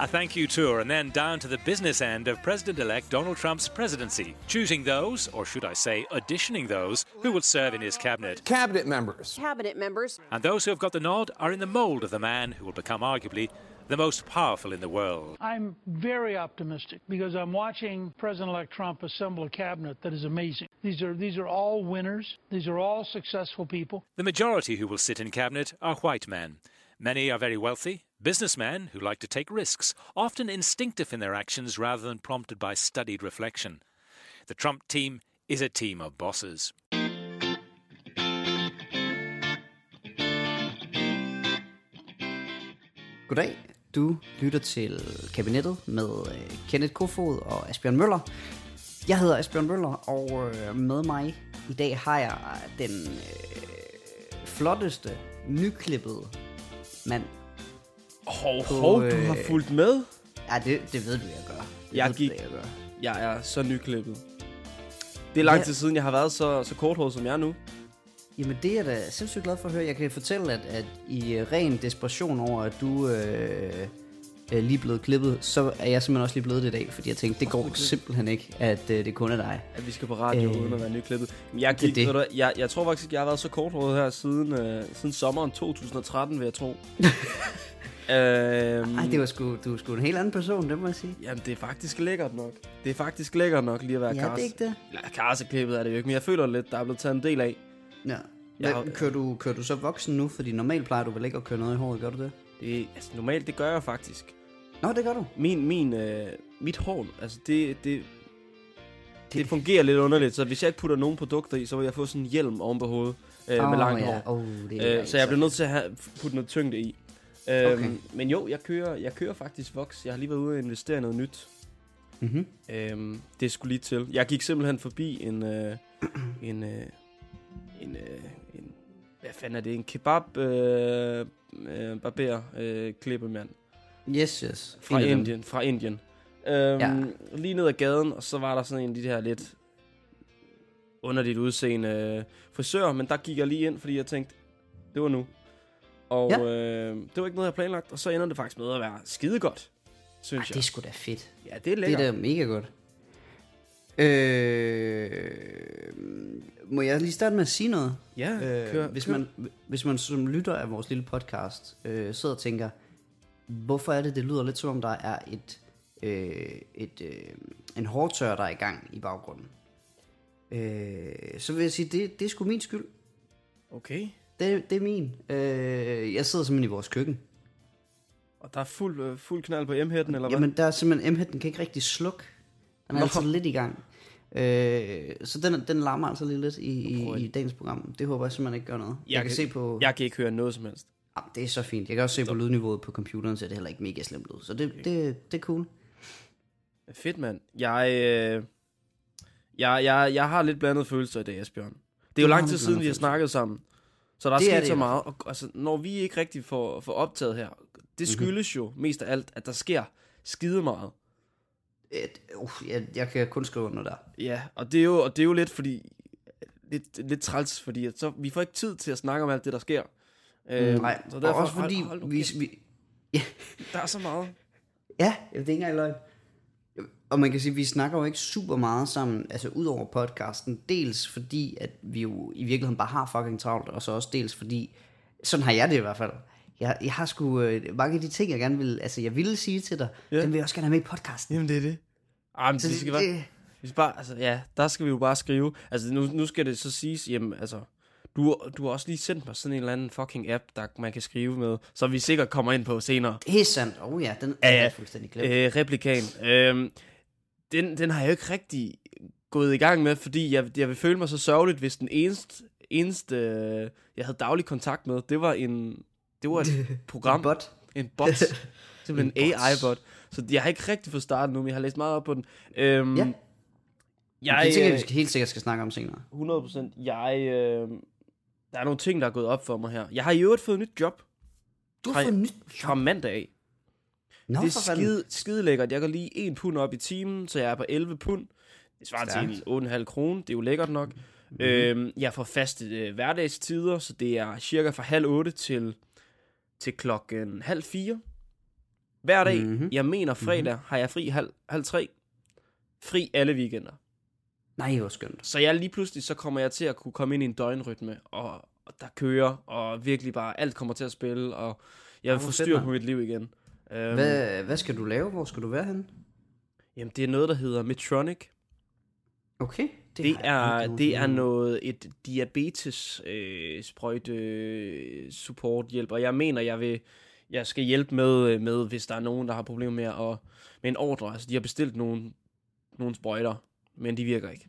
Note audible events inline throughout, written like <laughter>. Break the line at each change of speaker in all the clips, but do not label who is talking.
A thank you tour and then down to the business end of President elect Donald Trump's presidency, choosing those, or should I say, auditioning those, who will serve in his cabinet.
Cabinet members.
Cabinet members.
And those who have got the nod are in the mould of the man who will become arguably the most powerful in the world.
I'm very optimistic because I'm watching President-elect Trump assemble a cabinet that is amazing. These are these are all winners. These are all successful people.
The majority who will sit in cabinet are white men. Many are very wealthy, businessmen who like to take risks, often instinctive in their actions rather than prompted by studied reflection. The Trump team is a team of bosses.
Goddag. Du lytter til Kabinettet med øh, Kenneth Kofod og Asbjørn Møller. Jeg hedder Asbjørn Møller, og øh, med mig i dag har jeg den øh, flotteste, nyklippede mand.
Hov, hov, du
øh,
har fulgt med?
Ja, det, det ved du, jeg gør. Det
Jeg
ved du,
gik-
jeg gør.
Jeg er så nyklippet. Det er lang
Ja.
tid siden, jeg har været så, så korthåret, som jeg er nu.
Jamen, det er da sindssygt glad for at høre. Jeg kan fortælle, at, at i øh, ren desperation over, at du øh, er lige blevet klippet, så er jeg simpelthen også lige blevet det i dag, fordi jeg tænkte, det går simpelthen ikke, at øh, det kun er dig.
At vi skal på radio
Øh,
øh, uden at være nyklippet. Men jeg,
det
gik,
det.
ved du, jeg, jeg tror faktisk ikke, jeg har været så korthåret her siden, øh, siden sommeren 2013, vil jeg tro. <laughs> øhm,
Ej, det var sgu, du er sgu en helt anden person, det må jeg sige.
Jamen, det er faktisk lækkert nok. Det er faktisk lækkert nok lige at være
Ja,
Kars.
det er ikke det.
Eller karseklippet er det jo ikke, men jeg føler lidt, der er blevet taget en del af.
Ja.
Jeg
Hvad,
har-
kører, du, kører du så voksen nu? Fordi normalt plejer du vel ikke at køre noget i håret, gør du det?
Det, altså, normalt, det gør jeg faktisk.
Nå, det gør du.
Min, min, øh, mit hår, altså det, det, det fungerer lidt underligt, så hvis jeg ikke putter nogen produkter i, så vil jeg få sådan en hjelm oven på hovedet øh, med
Åh,
langt
ja.
hår.
Oh, det er
Øh, så jeg bliver nødt til at have, putte noget tyngde i.
Okay.
Øhm, men jo, jeg kører, jeg kører faktisk Vox. Jeg har lige været ude og investere i noget nyt.
Mm-hmm.
Øhm, det skulle lige til. Jeg gik simpelthen forbi en, øh, en, øh, en, øh, en, hvad fanden er det? En kebab øh, øh, barber øh, klippemand.
Yes, yes.
Fra
En af dem.
Indien, fra Indien. Øhm,
Ja.
ja. Lige ned ad gaden, og så var der sådan en af de her lidt underligt udseende øh, frisør, men der gik jeg lige ind, fordi jeg tænkte, det var nu. Og
Ja.
øh, det var ikke noget, jeg planlagt, og så ender det faktisk med at være skide godt, synes
Ej,
jeg.
det er sgu da fedt.
Ja, det er
Det er
lækkert.
da mega godt. Øh, må jeg lige starte med at sige noget?
Ja,
Øh,
kør,
hvis,
kør.
man, hvis man som lytter af vores lille podcast øh, sidder og tænker, hvorfor er det, det lyder lidt som om, der er et, øh, et, øh, en hårdtør, der er i gang i baggrunden. Øh, så vil jeg sige, det, det er sgu min skyld.
Okay.
Det, det er min. Øh, jeg sidder simpelthen i vores køkken.
Og der er fuld, øh, fuld knald på M-hætten, eller hvad?
Jamen, der er simpelthen, m kan ikke rigtig slukke. Den er
Nå.
altid lidt i gang. Øh, så den, den larmer altså lige lidt i, i, i dagens program. Det håber jeg simpelthen ikke gør noget. Jeg,
Jeg
kan,
kan-
se på...
Jeg kan ikke høre noget som helst.
Ah, det er så fint. Jeg kan også se på lydniveauet på computeren, så det er heller ikke mega slemt ud. Så det, det, det er cool.
Fedt, mand. Jeg, øh, jeg, jeg, jeg har lidt blandet følelser i dag, Asbjørn. Det er jo lang tid siden, vi har snakket sammen. Så der er
Det er
sket
det
så meget. Og, altså, når vi ikke rigtig får, får optaget her, det skyldes jo mest af alt, at der sker skide meget.
Et, uh, jeg, jeg kan kun skrive under der.
Ja, og det er jo, og det er jo lidt fordi, lidt, lidt træls, fordi at så, vi får ikke tid til at snakke om alt det, der sker. Øhm,
Nej,
så
og
derfor,
også fordi
hold, hold nu
vi, vi... <laughs>
der er så meget.
Ja, det er ikke engang løgn. Og man kan sige, at vi snakker jo ikke super meget sammen, altså ud over podcasten. Dels fordi, at vi jo i virkeligheden bare har fucking travlt, og så også dels fordi, sådan har jeg det i hvert fald. Jeg, jeg har sgu øh, mange af de ting, jeg gerne vil, altså jeg ville sige til dig,
Ja.
dem vil jeg også gerne have med i podcasten.
Jamen, det er det. Ah, men
Så
det, skal være,
det,
Vi skal bare, altså, ja, der skal vi jo bare skrive. Altså, nu, nu skal det så siges, jamen, altså, du, du har også lige sendt mig sådan en eller anden fucking app, der man kan skrive med, som vi sikkert kommer ind på senere.
det er sandt. Oh ja, den er jeg fuldstændig glemt.
Øh, replikan. Øhm, den, den har jeg jo ikke rigtig gået i gang med, fordi jeg, jeg vil føle mig så sørgeligt, hvis den eneste, eneste øh, jeg havde daglig kontakt med, det var en, det var et <laughs> program,
Bot.
en bot, <laughs> simpelthen en
En bot.
AI-bot. Så jeg har ikke rigtig fået startet nu, men jeg har læst meget op på den. Øhm,
Ja.
jeg,
det tænker jeg,
øh,
vi skal helt sikkert skal snakke om senere.
100%. Jeg, øh, der er nogle ting, der er gået op for mig her. Jeg har i øvrigt fået et nyt job
Du
Fra-
har fået nyt
fra mandag af.
Nå,
det er skide, skide lækkert. Jeg går lige en pund op i timen, så jeg er på 11 pund. Det svarer til
Stærkt.
en 8,5 kroner. Det er jo lækkert nok. Mm-hmm. Øhm, jeg får faste øh, hverdagstider, så det er cirka fra halv otte til, til klokken halv fire. Hver dag,
Mhm.
mm-hmm. jeg mener fredag, mm-hmm. har jeg fri halv, halv tre. Fri alle weekender.
Nej, hvor skønt.
Så jeg lige pludselig, så kommer jeg til at kunne komme ind i en døgnrytme, og, og der kører, og virkelig bare alt kommer til at spille, og jeg vil få styr på mit liv igen. Um,
Hvad, hvad skal du lave? Hvor skal du være henne?
Jamen, det er noget, der hedder Medtronic.
Okay.
Det,
aldrig
er, det er noget, et diabetes øh, sprøjte øh, support hjælp, og jeg mener, jeg vil, jeg skal hjælpe med, med, hvis der er nogen, der har problemer med, at, med en ordre. Altså, de har bestilt nogle, nogle sprøjter, men de virker ikke.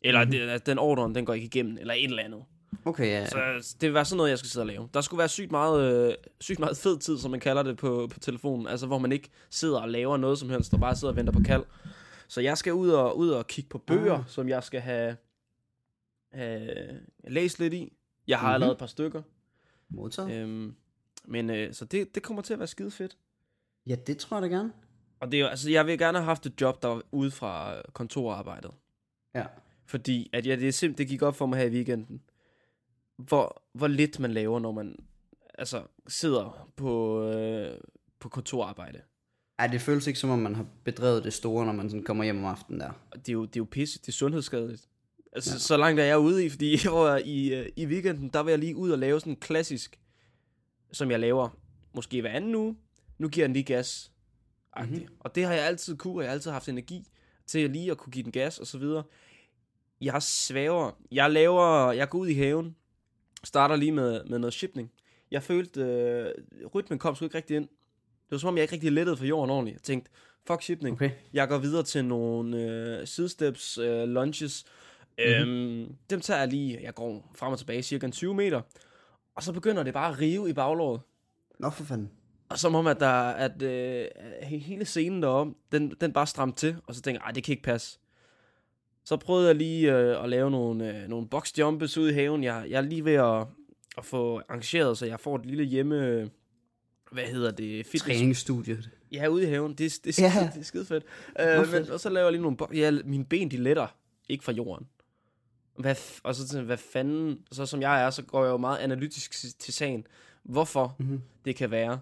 Eller
Mhm.
mm-hmm. det, den ordren, den går ikke igennem, eller et eller andet.
Okay, ja.
Så det vil være sådan noget, jeg skal sidde og lave. Der skulle være sygt meget, øh, sygt meget fed tid, som man kalder det på, på telefonen. Altså, hvor man ikke sidder og laver noget som helst, og bare sidder og venter på kald. Så jeg skal ud og, ud og kigge på bøger,
Ah.
som jeg skal have, have læst lidt i. Jeg har
Mhm.
mm-hmm. lavet et par stykker.
Modtaget.
Øhm, men øh, så det, det kommer til at være skide fedt.
Ja, det tror jeg da gerne.
Og det er jo, altså, jeg vil gerne have haft et job, der var ude fra kontorarbejdet.
Ja.
Fordi at ja, det, er simpelthen, det gik op for mig her i weekenden, hvor, hvor lidt man laver, når man altså, sidder på, øh, på kontorarbejde.
Ej, det føles ikke som om, man har bedrevet det store, når man sådan kommer hjem om aftenen der.
Det er jo, det er jo pisse, det er sundhedsskadeligt. Altså, ja. så langt er jeg ude i, fordi <laughs> jeg i, øh, i weekenden, der vil jeg lige ud og lave sådan en klassisk, som jeg laver måske hver anden uge. Nu giver jeg den lige gas. Mm-hmm. Og det har jeg altid kunne, og jeg har altid haft energi til lige at kunne give den gas og så videre. Jeg svæver. Jeg laver, jeg går ud i haven, starter lige med, med noget shipning. Jeg følte, øh, rytmen kom sgu ikke rigtig ind. Det var som om, jeg ikke rigtig lettede for jorden ordentligt. Jeg tænkte, fuck shipning.
Okay.
Jeg går videre til nogle øh, sidesteps, øh, lunges. Mm-hmm. Øhm, dem tager jeg lige, jeg går frem og tilbage cirka en 20 meter. Og så begynder det bare at rive i baglåret.
Nå for fanden.
Og som om, at, der, at øh, he- hele scenen derom, den, den bare stramt til. Og så tænker jeg, det kan ikke passe. Så prøvede jeg lige øh, at lave nogle, øh, nogle box jumpes ud i haven. Jeg, jeg er lige ved at, at få arrangeret, så jeg får et lille hjemme... Hvad hedder det? Fitness
Træningsstudiet.
Ja, ude i haven. Det, er- det, er
Ja.
skide, det er skide fedt.
Fedt.
men, og så laver jeg lige nogle... Ja, mine ben, de letter. Ikke fra jorden. Hvad, og så sådan, hvad fanden... Så som jeg er, så går jeg jo meget analytisk til- sagen. Hvorfor
Mhm.
det kan være.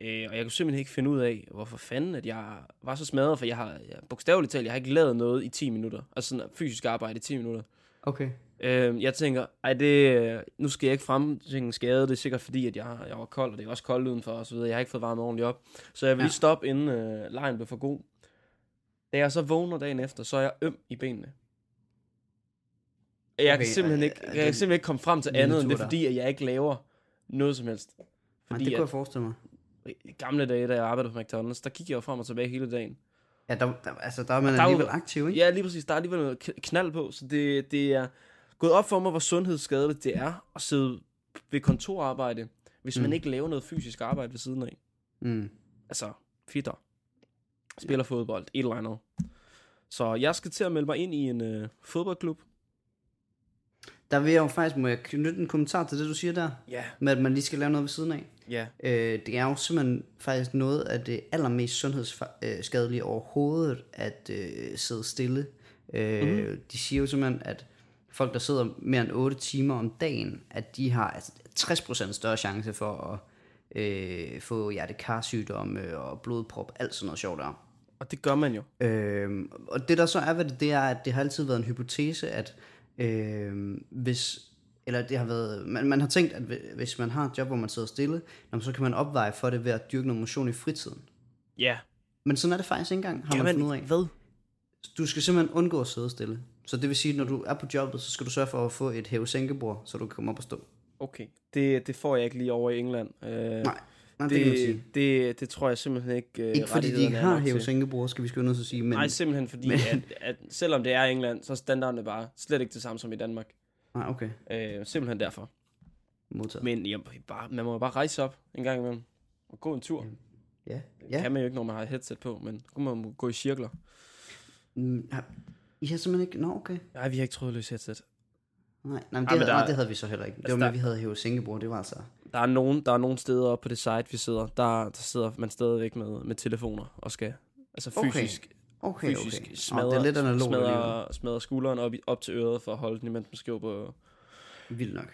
Øh, og jeg kunne simpelthen ikke finde ud af, hvorfor fanden, at jeg var så smadret, for jeg har jeg, bogstaveligt talt, jeg har ikke lavet noget i 10 minutter. Altså sådan fysisk arbejde i 10 minutter.
Okay.
Øh, jeg tænker, ej, det, nu skal jeg ikke fremtænke en skade. Det er sikkert fordi, at jeg, jeg var kold, og det er også koldt udenfor og så videre. Jeg har ikke fået varmet ordentligt op. Så jeg vil
Ja.
lige stoppe, inden øh, lejen blev for god. Da jeg så vågner dagen efter, så er jeg øm i benene. Jeg
Okay,
kan simpelthen
øh,
ikke, jeg kan simpelthen ikke komme frem til andet, end det er fordi, at jeg ikke laver noget som helst.
Nej,
Fordi
det kunne jeg forestille mig.
I gamle dage, da jeg arbejdede på McDonald's, der gik jeg jo frem og tilbage hele dagen.
Ja, der, der, altså, der er man
Der er jo-
alligevel aktiv, ikke?
Ja, lige præcis. Der er alligevel noget knald på, så det, det er gået op for mig, hvor sundhedsskadeligt det er at sidde ved kontorarbejde, hvis mm. man ikke laver noget fysisk arbejde ved siden af.
Mm.
Altså, fitter. Spiller fodbold, et eller andet. Så jeg skal til at melde mig ind i en øh, fodboldklub.
Der vil jeg jo faktisk, må jeg knytte en kommentar til det, du siger der,
Ja.
med at man lige skal lave noget ved siden af.
Ja.
Øh, det er jo simpelthen faktisk noget af det allermest sundhedsskadelige overhovedet, at øh, sidde stille. Øh, mm. De siger jo simpelthen, at folk, der sidder mere end 8 timer om dagen, at de har altså, 60% større chance for at øh, få hjertekarsygdomme og blodprop, alt sådan noget sjovt der.
Og det gør man jo.
Øhm, og det der så er ved det, det er, at det har altid været en hypotese, at øhm, hvis, eller det har været, man, man har tænkt, at hvi- hvis man har et job, hvor man sidder stille, jamen, så kan man opveje for det ved at dyrke noget motion i fritiden.
Ja.
Men sådan er det faktisk ikke engang, har
Kan
man fundet ud af.
Hvad?
Du skal simpelthen undgå at sidde stille. Så det vil sige, at når du er på jobbet, så skal du sørge for at få et hæve-sænkebord, så du kan komme op og stå.
Okay. Det, det får jeg ikke lige over i England. Øh,
Nej, Nej, det, det
det, det, det tror jeg simpelthen ikke øh,
Ikke fordi de ikke har hæve-sænkebord, skal vi skynde os at sige, men...
Nej, simpelthen fordi,
men-
at, at selvom det er England, så er standarden bare slet ikke det samme som i Danmark.
Nej, okay.
Øh, simpelthen derfor.
Modtaget.
Men jeg, bare, man må jo bare rejse op en gang imellem og gå en tur.
Ja,
Ja.
ja.
kan man jo ikke, når man har et headset på, men så kunne man gå i cirkler.
Mm, har- I har simpelthen ikke... Nå, okay.
Nej, vi har ikke trådløs headset.
Nej, nej men det,
men
havde,
der-
nej, det havde vi så heller ikke. Det
Altså,
var med,
der-
vi havde hævet Singapore, det var altså...
Der er nogen, der er nogle steder oppe på det site, vi sidder, der, der sidder man stadigvæk med, med telefoner og skal altså fysisk,
Okay,
fysisk
okay.
smadre,
Nå, det er lidt analogt alligevel.
smadre, smadre skulderen op, i- op til øret for at holde den, imens man skriver på
Vildt nok.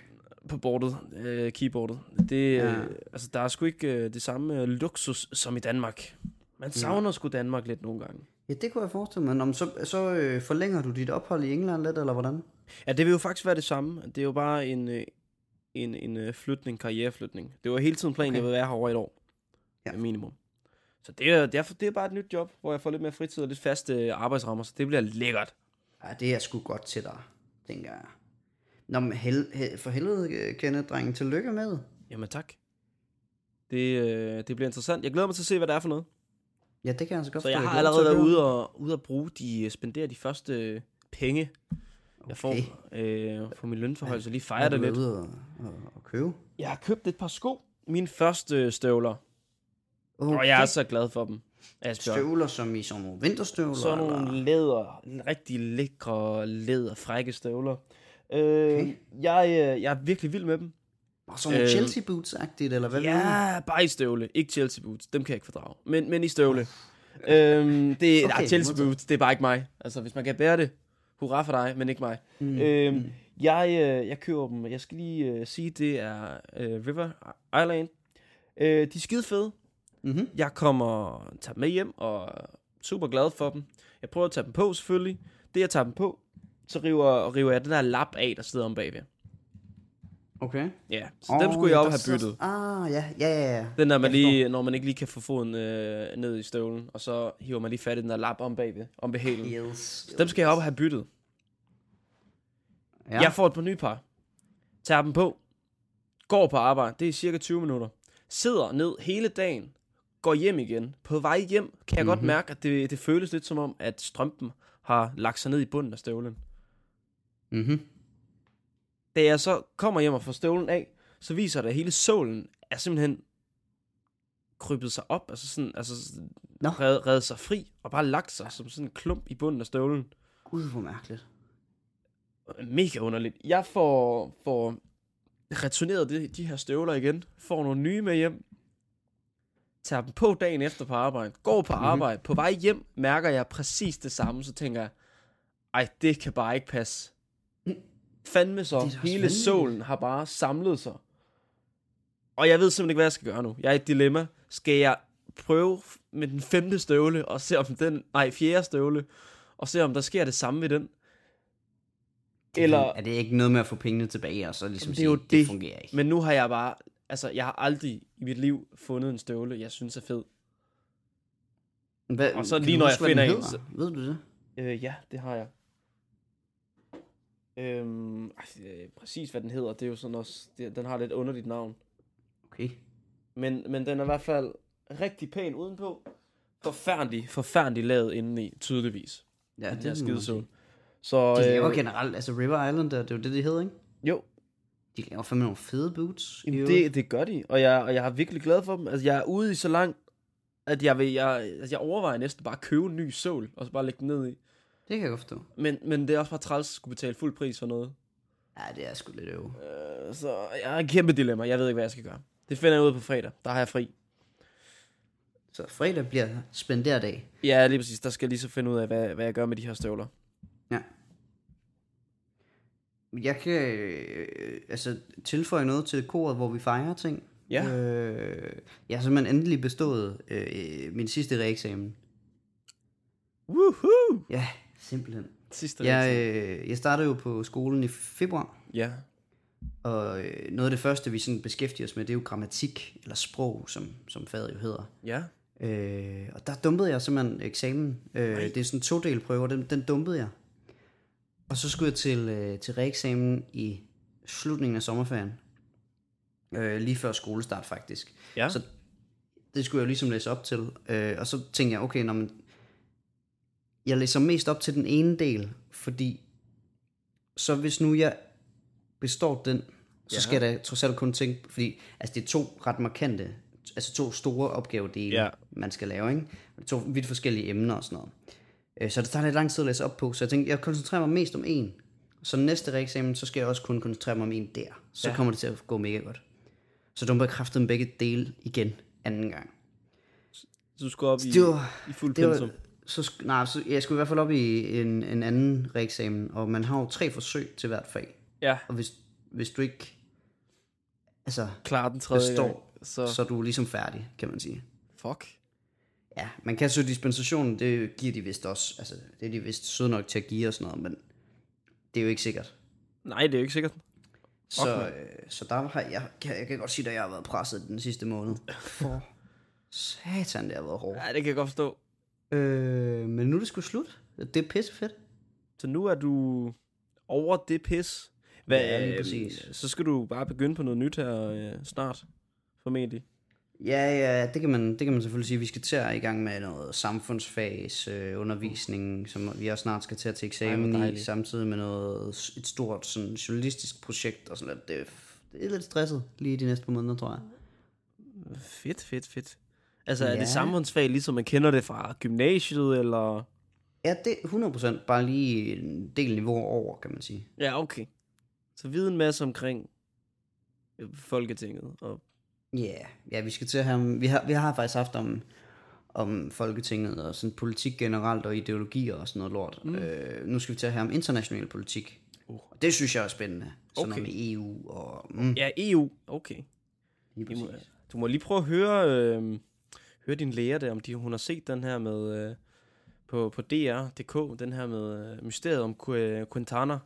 på bordet, øh, keyboardet. Det,
Ja.
ja. øh, altså, der er sgu ikke øh, det samme øh, luksus som i Danmark. Man savner sgu Danmark lidt nogle gange.
Ja, det kunne jeg forestille mig. Nå, men så, så øh, forlænger du dit ophold i England lidt, eller hvordan?
Ja, det vil jo faktisk være det samme. Det er jo bare en, øh, en, en øh, flytning, karriereflytning. Det var hele tiden planen,
Okay.
okay. jeg vil være her over et år.
Ja.
Ja. Minimum. Så det er, det, er, det er bare et nyt job, hvor jeg får lidt mere fritid og lidt faste arbejdsrammer, så det bliver lækkert.
Ja, det er sgu godt til dig, tænker jeg. Nå, men hel, hel, for helvede, Kenneth, drengen, tillykke med.
Jamen tak. Det, øh, det bliver interessant. Jeg glæder mig til at se, hvad det er for noget.
Ja, det kan jeg altså godt
Så jeg
forstå.
har allerede været ude og, ude og bruge de, øh, spendere de første øh, penge, jeg får øh, på min lønforhold, så lige fejre det lidt.
ude og, og, og købe?
Jeg har købt et par sko. Mine første støvler.
Okay.
Og jeg er så glad for dem. Asbjørn.
Støvler som i sådan nogle vinterstøvler?
Sådan
eller?
nogle læder, rigtig lækre læder, frække støvler. Øh,
Okay.
jeg, øh, jeg er virkelig vild med dem.
Og sådan nogle
Øh,
Chelsea boots-agtigt, eller hvad?
Ja, bare i støvle. Ikke Chelsea boots. Dem kan jeg ikke fordrage. Men, men i støvle. øhm, det,
Okay,
Chelsea boots, det er bare ikke mig. Altså, hvis man kan bære det, hurra for dig, men ikke mig.
Mm.
Mm. Øhm, jeg, øh, jeg køber dem. Jeg skal lige øh, sige, det er øh, River Island. Øh, de er skide fede.
Mm-hmm.
Jeg kommer tager dem med hjem og er super glad for dem. Jeg prøver at tage dem på selvfølgelig. Det jeg tager dem på, så river, river jeg den der lap af, der sidder om bagved.
Okay.
Ja, så oh, dem skulle jeg
der
have byttet.
Ah, ja, ja, ja.
Den der, man lige, når man ikke lige kan få foden øh, ned i støvlen, og så hiver man lige fat i den der lap om bagved, om ved hælen.
Yes.
Så dem skal jeg op og have byttet.
Ja.
Jeg får et par nye par. Tager dem på. Går på arbejde. Det er cirka 20 minutter. Sidder ned hele dagen. Går hjem igen. På vej hjem kan jeg mm-hmm. godt
Mhm.
mærke, at det, det føles lidt som om, at strømpen har lagt sig ned i bunden af støvlen.
Mm-hmm.
Da jeg så kommer hjem og får støvlen af, så viser det, at hele sålen er simpelthen krybet sig op, altså sådan, altså
Nå.
reddet, reddet sig fri, og bare lagt sig som sådan en klump i bunden af støvlen.
Gud, hvor mærkeligt.
Mega underligt. Jeg får, får returneret de, de her støvler igen, får nogle nye med hjem, tager dem på dagen efter på arbejde, går på
Mhm.
arbejde, på vej hjem mærker jeg præcis det samme, så tænker jeg, ej, det kan bare ikke passe. Fandme så, hele
vanvittigt.
sålen har bare samlet sig. Og jeg ved simpelthen ikke, hvad jeg skal gøre nu. Jeg er i et dilemma. Skal jeg prøve med den femte støvle, og se om den, nej, fjerde støvle, og se om der sker det samme ved den? Eller,
Er det ikke noget med at få pengene tilbage, og så ligesom
Det er jo
sige, det
det.
fungerer ikke?
Men nu har jeg bare, altså jeg har aldrig i mit liv fundet en støvle, jeg synes er fed.
Hvad,
og så lige når jeg
huske, den
finder en, så-
Ved du det?
Øh, ja, det har jeg. Øhm, ej, øh, præcis hvad den hedder, det er jo sådan også, det, den har lidt underligt navn.
Okay.
Men, men den er i hvert fald rigtig pæn udenpå. Forfærdelig, forfærdelig lavet indeni, tydeligvis.
Ja, må man
skidesål.
sige.
Så,
De laver
øh,
generelt, altså River Island, det er jo det, det hedder, ikke?
jo,
De laver fandme nogle fede boots.
Jamen, det, det gør de, og jeg, og jeg er virkelig glad for dem. Altså, jeg er ude i så langt, at jeg, vil, jeg, altså, jeg overvejer næsten bare at købe en ny sål, og så bare lægge den ned i.
det kan jeg godt forstå.
Men, men det er også bare træls at skulle betale fuld pris for noget.
Ja, det er sgu lidt øv.
Øh, så jeg har et kæmpe dilemma. Jeg ved ikke, hvad jeg skal gøre. Det finder jeg ud på fredag. Der har jeg fri.
Så fredag bliver spenderdag.
Ja, lige præcis. Der skal jeg lige så finde ud af, hvad, hvad jeg gør med de her støvler.
Ja. Jeg kan øh, altså tilføje noget til koret, hvor vi fejrer ting.
Ja.
Øh, jeg har simpelthen endelig bestået øh, min sidste reeksamen.
Woohoo!
Ja, simpelthen.
Sidste
Jeg, øh, jeg startede jo på skolen i februar,
Ja.
og øh, noget af det første, vi sådan beskæftiger os med, det er jo grammatik, eller sprog, som, som faget jo hedder.
Ja.
Øh, og der dumpede jeg simpelthen eksamen. Øh, det er sådan en to-del prøve, den, den dumpede jeg. Og så skulle jeg til, øh, til reeksamen i slutningen af sommerferien. Øh, lige før skolestart faktisk.
Ja.
Så det skulle jeg jo ligesom læse op til. Øh, og så tænkte jeg, okay, når man, jeg læser mest op til den ene del, fordi så hvis nu jeg består den, så
Ja.
skal jeg da trods alt kun tænke, fordi altså det er to ret markante, altså to store opgavedele,
Ja.
man skal lave, ikke? To vidt forskellige emner og sådan noget. Øh, Så det tager lidt lang tid at læse op på, så jeg tænkte, jeg koncentrerer mig mest om en. Så næste reeksamen, så skal jeg også kun koncentrere mig om en der. Så
Ja.
kommer det til at gå mega godt. Så dumper jeg kraften begge dele igen anden gang.
Så du skal op i,
var,
i fuld
det
pensum.
var, så, nej, så jeg skulle i hvert fald op i en, en anden reeksamen, og man har jo tre forsøg til hvert fag.
Ja.
Og hvis, hvis du ikke altså,
Klar den tredje
Består.
gang. Så,
så er du ligesom færdig, kan man sige.
fuck.
Ja, man kan søge dispensation, det giver de vist også. Altså, det er de vist søde nok til at give og sådan noget, men det er jo ikke sikkert.
Nej, det er jo ikke sikkert.
Så, øh, så der har jeg, kan, jeg kan godt sige, at jeg har været presset den sidste måned. For satan, det har været hårdt.
Ja, det kan jeg godt forstå.
Øh, men nu er det sgu slut. Det er pisse fedt.
Så nu er du over det pis. Hvad,
Ja, lige
øh,
præcis.
Så skal du bare begynde på noget nyt her øh, snart, formentlig.
Ja, ja, det kan, man, det kan man selvfølgelig sige. Vi skal til at i gang med noget samfundsfags øh, undervisning, som vi også snart skal til at tage eksamen
Ej,
i,
samtidig
med noget, et stort sådan, journalistisk projekt og sådan lidt. Det, er- det er lidt stresset lige de næste par måneder, tror jeg.
Fedt, fedt, fedt. Altså, er
Ja.
det samfundsfag, ligesom man kender det fra gymnasiet, eller?
Ja, det er 100% bare lige en del niveau over, kan man sige.
Ja, okay. Så vide en masse omkring øh, Folketinget. Og,
Ja, yeah. ja, vi skal til at have, vi har, vi har faktisk haft om, om Folketinget og sådan politik generelt og ideologier og sådan noget lort. Mm. Øh, nu skal vi til at have om international politik.
Uh.
Og det synes jeg er spændende. Sådan
Okay.
noget med EU og... Mm,
ja, EU. Okay.
lige
må, du må lige prøve at høre, øh, høre din læger der, om de, hun har set den her med... Øh, på, på DR.dk, den her med øh, mysteriet om Qu- Quintana.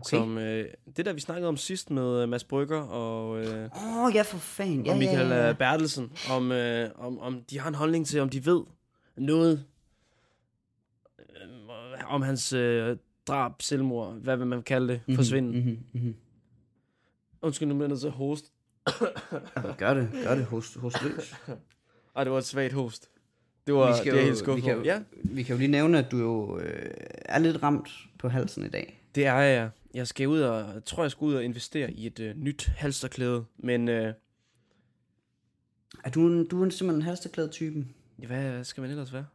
Okay.
Som, øh, det der, vi snakkede om sidst med øh, Mads Brygger og, øh,
oh, ja, for fanden. Ja,
og Michael
ja, ja,
ja. Bertelsen, om, øh, om, om de har en holdning til, om de ved noget øh, om hans øh, drab, selvmord, hvad vil man kalde det,
Mhm,
forsvinden.
mhm, mhm.
Undskyld, nu bliver jeg nødt til at host.
Ja, <coughs> Gør det, gør det hos, hos løs.
Ej, det var et svagt host. Det var
Vi
det
skal
er jeg helt skuffet
vi kan
over.
jo-
Ja,
Vi kan jo lige nævne, at du jo øh, er lidt ramt på halsen i dag.
det er jeg. Jeg skal ud og, jeg tror, jeg skal ud og investere i et øh, nyt halsterklæde. Men øh,
Er du, en, du er en simpelthen halsterklæde-typen?
hvad skal man ellers være?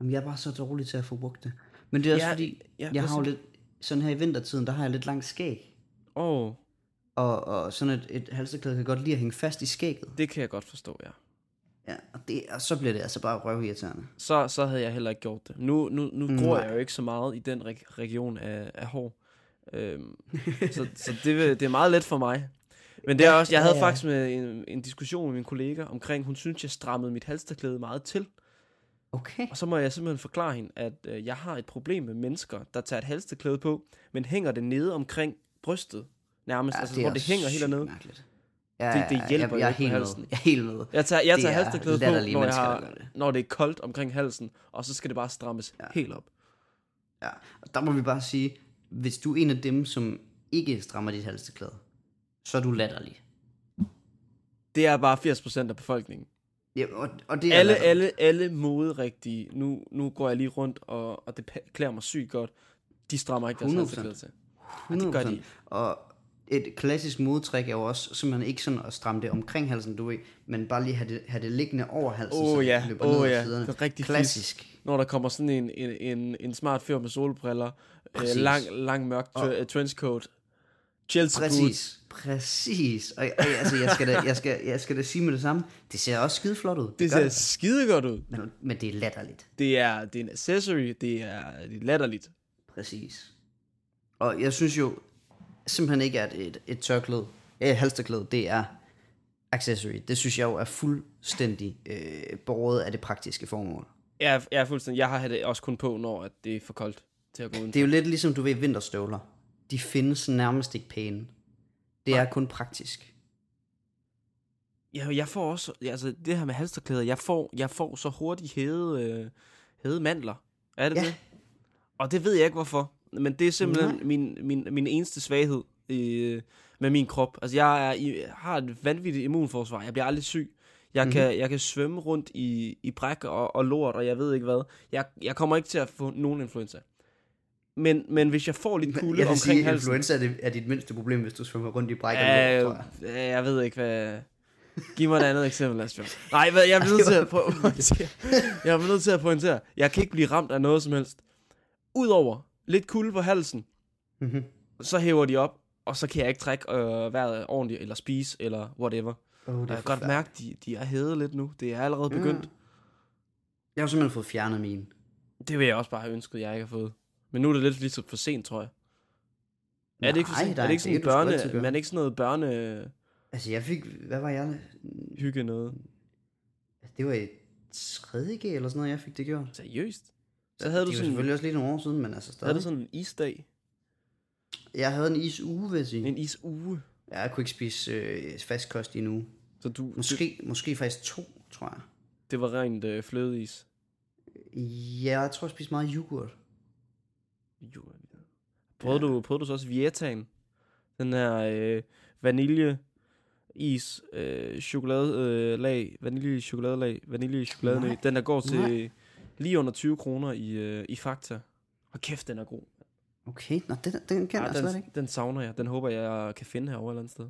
Jamen, jeg er bare så dårlig til at få brugt det. Men det er også
Ja,
fordi,
ja,
jeg har jo lidt, sådan her i vintertiden, der har jeg lidt langt skæg.
Åh, oh,
Og, og sådan et, et halsterklæde kan godt lide at hænge fast i skægget.
det kan jeg godt forstå, ja.
Ja, og, det, og så bliver det altså bare røvirriterende.
så, så havde jeg heller ikke gjort det. Nu, nu, nu gror
Nej.
jeg jo ikke så meget i den reg- region af, af hår. Øhm, så så det, det er meget let for mig. Men det er også, jeg
ja,
havde
ja.
faktisk med en, en diskussion med min kollega omkring, hun synes, jeg strammede mit halsterklæde meget til.
Okay.
Og så må jeg simpelthen forklare hende, at øh, jeg har et problem med mennesker, der tager et halsterklæde på, men hænger det nede omkring brystet nærmest. Ja, altså, hvor det hænger helt dernede.
mærkeligt. Ja,
Det- det
ja,
hjælper
jeg, jeg, er helt
halsen.
med. Jeg er helt med.
Jeg tager, jeg
Det
tager
er
halsterklæde på, når, jeg har,
det.
når det er koldt omkring halsen, og så skal det bare strammes ja. helt op.
Ja, og der må vi bare sige, hvis du er en af dem, som ikke strammer dit halsterklæde, så er du latterlig.
Det er bare 80% af befolkningen.
Ja, og, og det er
alle, alle, alle moderigtige, nu, nu går jeg lige rundt, og, og det klæder mig sygt godt, de strammer ikke deres
100%.
halsterklæde til. Ja, det gør
100%.
de.
Og et klassisk modtræk er jo også simpelthen ikke sådan at stramme det omkring halsen, du ved, men bare lige have det, have det liggende over halsen,
Åh
så det
ja,
løber
åh
ned
ja,
siderne.
det er rigtig
Klassisk.
Når der kommer sådan en, en, en, en smart fyr med solbriller, øh,
Præcis.
lang, lang mørk tr- trenchcoat, Chelsea boots.
Præcis. Præcis. Og, og altså, jeg skal, da, jeg, skal, jeg skal da sige med det samme. Det ser også skide flot ud.
Det
gør
ser
det.
skide godt ud.
Men, men det er latterligt.
Det er, det er en accessory, det er, det er latterligt.
Præcis. Og jeg synes jo simpelthen ikke, at et, et tørklæde, et halsterklæde, det er accessory. Det synes jeg jo er fuldstændig øh, båret af det praktiske formål.
Jeg er, jeg er fuldstændig, jeg har det også kun på, når det er for koldt til at gå.
Det er jo lidt ligesom, du ved, vinterstøvler. De findes nærmest ikke pæne. Det er kun praktisk.
Ja, jeg får også, altså det her med halsterklæder, jeg får, jeg får så hurtigt hævede, øh, hævede mandler. Er det
Ja.
det? Og det ved jeg ikke hvorfor. Men det er simpelthen
Nej.
min, min, min eneste svaghed øh, med min krop. Altså jeg er, i, har et vanvittigt immunforsvar. Jeg bliver aldrig syg. Jeg, mm-hmm. kan, jeg kan svømme rundt i, i bræk og, og lort, og jeg ved ikke hvad. Jeg, jeg kommer ikke til at få nogen influenza. Men, men hvis jeg får lidt kulde
jeg
omkring
sige,
halsen...
influenza er, det, er dit mindste problem, hvis du svømmer rundt i bræk og
Ja,
lort, tror jeg.
jeg ved ikke, hvad... Giv mig et andet eksempel, Asbjørn. Nej, hvad, jeg er nødt til at pointere. <laughs> Jeg er nødt til at pointere. Jeg kan ikke blive ramt af noget som helst. Udover lidt kulde på halsen,
Mhm.
så hæver de op, og så kan jeg ikke trække øh, vejret ordentligt, eller spise, eller whatever.
Oh,
Og
det
jeg
er
kan godt mærke, de, de er hævet lidt nu. Det er allerede begyndt.
Mm. Jeg har simpelthen fået fjernet mine.
Det vil jeg også bare have ønsket, jeg ikke har fået. Men nu er det lidt lidt for sent, tror jeg. Er det ikke, for
Nej,
sent?
der
er det ikke sådan
det, du
børne... Man er ikke sådan noget børne...
Altså, jeg fik, hvad var jeg?
Hygge noget.
Det var i 3.G eller sådan noget, jeg fik det gjort.
Seriøst? Så havde
det
du
er
sådan,
selvfølgelig også lige nogle år siden, men altså stadig.
havde du sådan en isdag?
Jeg havde en isuge, vil jeg sige.
En isuge?
Ja, jeg kunne ikke spise øh, fast kost i en uge.
Så du,
Måske, måske faktisk to, tror jeg.
det var rent øh, flødeis?
Ja, jeg tror, jeg spiste meget yoghurt.
Jo. Prøvede, du, prøvede du så også Vietaen? Den her øh, vanilje is, øh, chokolade, øh, lag, vanilje chokoladelag, vanilje chokoladenø.
Nej.
Den der går til
Nej.
lige under 20 kroner i, øh, i Fakta. Og kæft, den er god.
Okay, nå, den, den kender jeg slet
den,
ikke.
den savner jeg. Den håber jeg, jeg kan finde herovre et eller andet sted.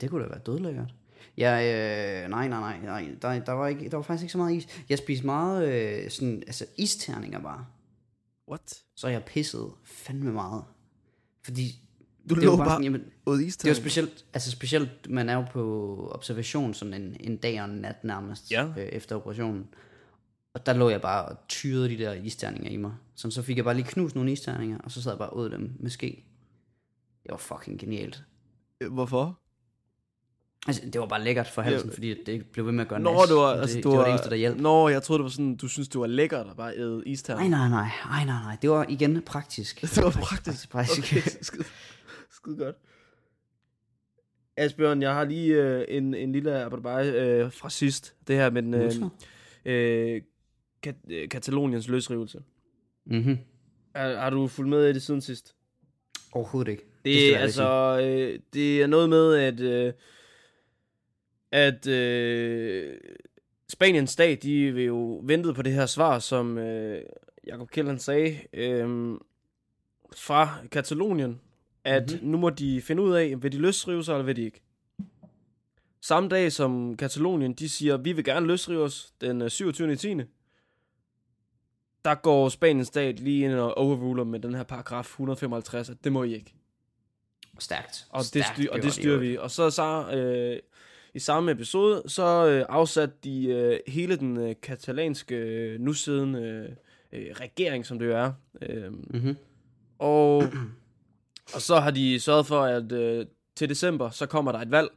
Det kunne da være dødlækkert. Ja, øh, nej, nej, nej, nej. Der, der, var ikke, der var faktisk ikke så meget is. Jeg spiste meget øh, sådan, altså isterninger bare.
What?
Så jeg pissede fandme meget. Fordi
Du
det
lå bare
sådan, jamen, det var specielt, altså specielt, man er jo på observation sådan en, en dag og en nat nærmest,
Ja.
øh, efter operationen. Og der lå jeg bare og tyrede de der isterninger i mig. Så så fik jeg bare lige knust nogle isterninger, og så sad jeg bare ud dem med ske. Det var fucking genialt.
Hvorfor?
Altså, det var bare lækkert for halsen,
Ja.
fordi det blev ved med at gøre
Nå,
nas.
det var, altså,
det,
du
det var det eneste, der hjalp.
Nå, jeg troede, det var sådan, du synes, det var lækkert at bare æde isterninger.
Nej, nej, nej, nej, nej, nej. Det var igen praktisk. <laughs>
Det var praktisk.
Praktisk.
Okay, <laughs> skide, skide godt. Asbjørn, jeg har lige øh, en, en lille abonnement øh, fra sidst. Det her med øh, øh, Kat- øh, Kataloniens løsrivelse.
Mhm.
Har, har du fulgt med i det siden sidst?
Overhovedet ikke.
Det, det er altså, øh, det er noget med, at, øh, at øh, Spaniens stat, de vil jo ventede på det her svar, som øh, Jacob Kjell sagde, øh, fra Katalonien, at
Mhm.
mm-hmm. nu må de finde ud af, vil de løsrive sig, eller vil de ikke. Samme dag som Katalonien, de siger, vi vil gerne løsrive os den øh, 27. 10. Der går Spaniens stat lige ind og overruler med den her paragraf 155, at det må I ikke.
Stærkt.
Og det,
Stærkt
styr, og det styrer vi. Og så, så øh, i samme episode, så øh, afsatte de øh, hele den øh, katalanske øh, nu siddende øh, øh, regering, som det jo er. Øh,
Mhm.
og, og så har de sørget for, at øh, til december, så kommer der et valg,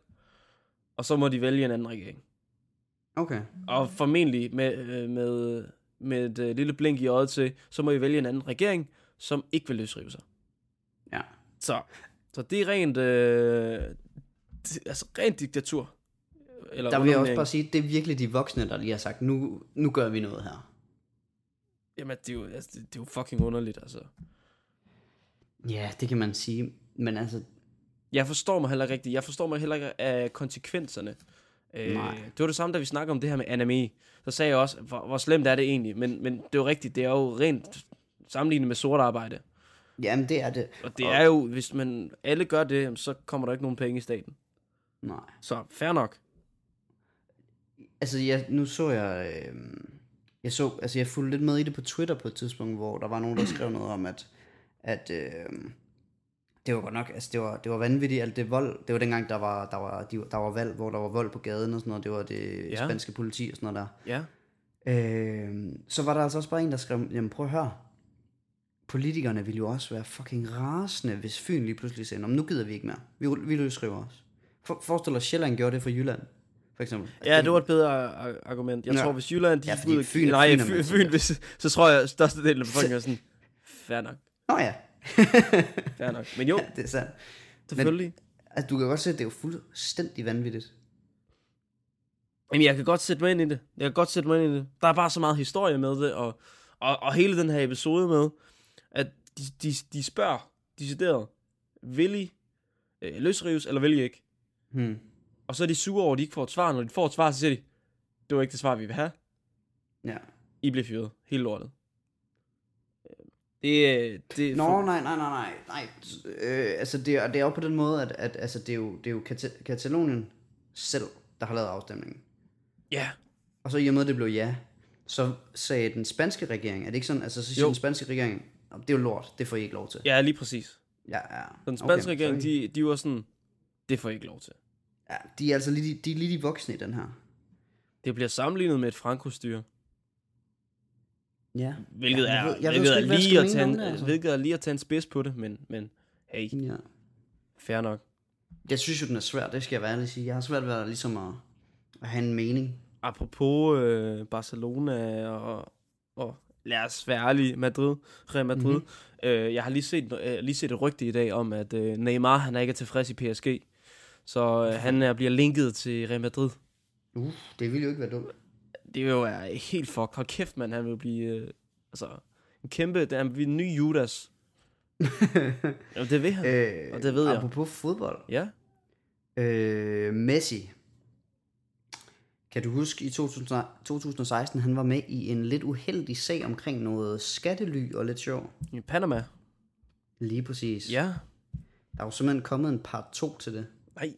og så må de vælge en anden regering.
Okay.
Og formentlig med, øh, med, med et øh, lille blink i øjet til, så må I vælge en anden regering, som ikke vil løsrive sig.
Ja.
Så, så det er rent, øh, det, altså rent diktatur. Eller
Der vil jeg også bare sige, det er virkelig de voksne, der lige har sagt, nu, nu gør vi noget her.
Jamen, det er, jo, altså, det, det er jo fucking underligt, altså.
Ja, det kan man sige. Men altså,
Jeg forstår mig heller ikke rigtigt. Jeg forstår mig heller ikke af konsekvenserne. Øh, det var det samme, da vi snakkede om det her med anime. Så sagde jeg også, hvor, hvor slemt er det egentlig? Men, men det er jo rigtigt, det er jo rent sammenlignet med sort arbejde.
jamen det er det.
Og det er jo, hvis man alle gør det, så kommer der ikke nogen penge i staten.
Nej.
Så fair nok.
Altså, jeg, nu så jeg... Øh, jeg så, altså jeg fulgte lidt med i det på Twitter på et tidspunkt, hvor der var nogen, der skrev noget om, at, at øh, det var godt nok, altså det var, det var vanvittigt, alt det vold, det var dengang, der var, der var, de, der var valg, hvor der var vold på gaden og sådan noget, det var det
Ja.
spanske politi og sådan noget der.
Ja.
Øh, så var der altså også bare en, der skrev, jamen prøv at høre, politikerne ville jo også være fucking rasende, hvis Fyn lige pludselig sagde, "Nå, men nu gider vi ikke mere, vi, vi løsriver os. For, forestil dig, Sjælland gjorde det for Jylland, for eksempel.
Ja, det var et bedre ar- argument. Jeg
Ja.
tror, hvis Jylland, de
Ja, fordi
ud
Fyn er-
nej,
Fyn
Fyn, Fyn, hvis, så tror jeg, at størstedelen af befolkningen er sådan, fair nok,
Nå ja, <laughs>
fair nok. Men jo,
ja det er sandt.
selvfølgelig.
Altså, du kan godt se, at det er jo fuldstændig vanvittigt.
Jamen, jeg kan godt sætte mig ind i det. Jeg kan godt sætte mig ind i det. Der er bare så meget historie med det, og, og, og hele den her episode med, at de, de, de spørger decideret, vil I øh, løsrives, eller vil I ikke?
Hmm.
Og så er de sure over, at de ikke får et svar. Når de får et svar, så siger de, det var ikke det svar, vi vil have.
Ja.
I bliver fyret. Hele lortet. Det, er- det
Nå,
for-
nej, nej, nej, nej, nej. Øh, altså, det er, det er jo på den måde, at, at altså, det er jo, det er jo Kata- Katalonien selv, der har lavet afstemningen.
Ja,
Og så i og med, at det blev ja, så sagde den spanske regering, er det ikke sådan, altså så siger
Jo.
den spanske regering, "Nå, det er jo lort, det får I ikke lov til.
ja, lige præcis.
Ja, ja.
Den spanske
Okay,
regering,
sorry.
de, de var sådan, det får I ikke lov til.
Ja, de er altså lige, de, er lige de voksne i den her.
Det bliver sammenlignet med et frankostyre.
Ja.
Hvilket
Ja, jeg
er,
ved- jeg ved
hvilket
sgu
er lige at tage
om
en,
det, altså.
hvilket er lige at tage en spids på det, men, men hey,
ja.
fair nok.
Jeg synes jo, den er svær, det skal jeg være ærlig sige. Jeg har svært ved at, ligesom at, at have en mening.
Apropos øh, Barcelona og, og lad os være ærlige, Madrid, Real Madrid. Mm-hmm. Øh, jeg har lige set, øh, lige set et rygte i dag om, at øh, Neymar han er ikke tilfreds i PSG. Så øh, han er, bliver linket til Real Madrid.
Uh, det ville jo ikke være dumt.
Det vil jo være helt fuck. Hold kæft, mand. Han vil blive... Øh, altså, en kæmpe... Det er en ny Judas. <laughs> jo, det vil han.
Øh,
Og det ved jeg.
Apropos fodbold.
Ja.
Øh, Messi. Kan du huske i 2000, 2016, han var med i en lidt uheldig sag omkring noget skattely og lidt sjov.
I Panama.
Lige præcis.
Ja.
Der er jo simpelthen kommet en part 2 til det.
Nej.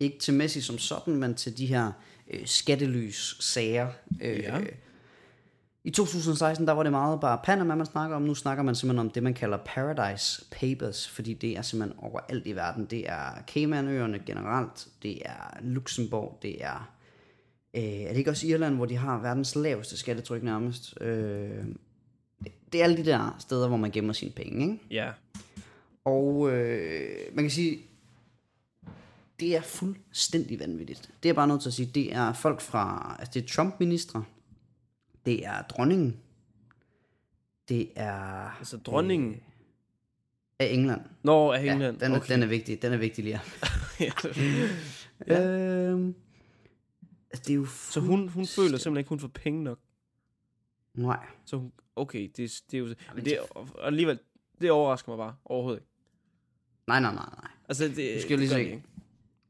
Ikke til Messi som sådan, men til de her øh, skattelys-sager. Øh,
Ja.
I 2016, der var det meget bare Panama, man snakker om. Nu snakker man simpelthen om det, man kalder Paradise Papers, fordi det er simpelthen overalt i verden. Det er Caymanøerne generelt, det er Luxembourg, det er... Øh, er det ikke også Irland, hvor de har verdens laveste skattetryk nærmest? Øh, det er alle de der steder, hvor man gemmer sine penge, ikke?
Ja.
Og øh, man kan sige, det er fuldstændig vanvittigt. Det er bare nødt til at sige. Det er folk fra, altså det er Trump-ministre, det er dronningen, det er
Altså, dronningen...
af England.
Nå, af
Ja,
England.
den, er,
okay.
den er vigtig, den er vigtig lige. <laughs> <laughs>
Ja.
Øhm, altså, det er jo
Så hun, hun føler simpelthen ikke, hun får penge nok.
Nej.
Så hun, okay, det, det er jo... Men det, alligevel, det overrasker mig bare overhovedet ikke.
Nej, nej, nej, nej.
Altså, det,
Du skal jo lige se.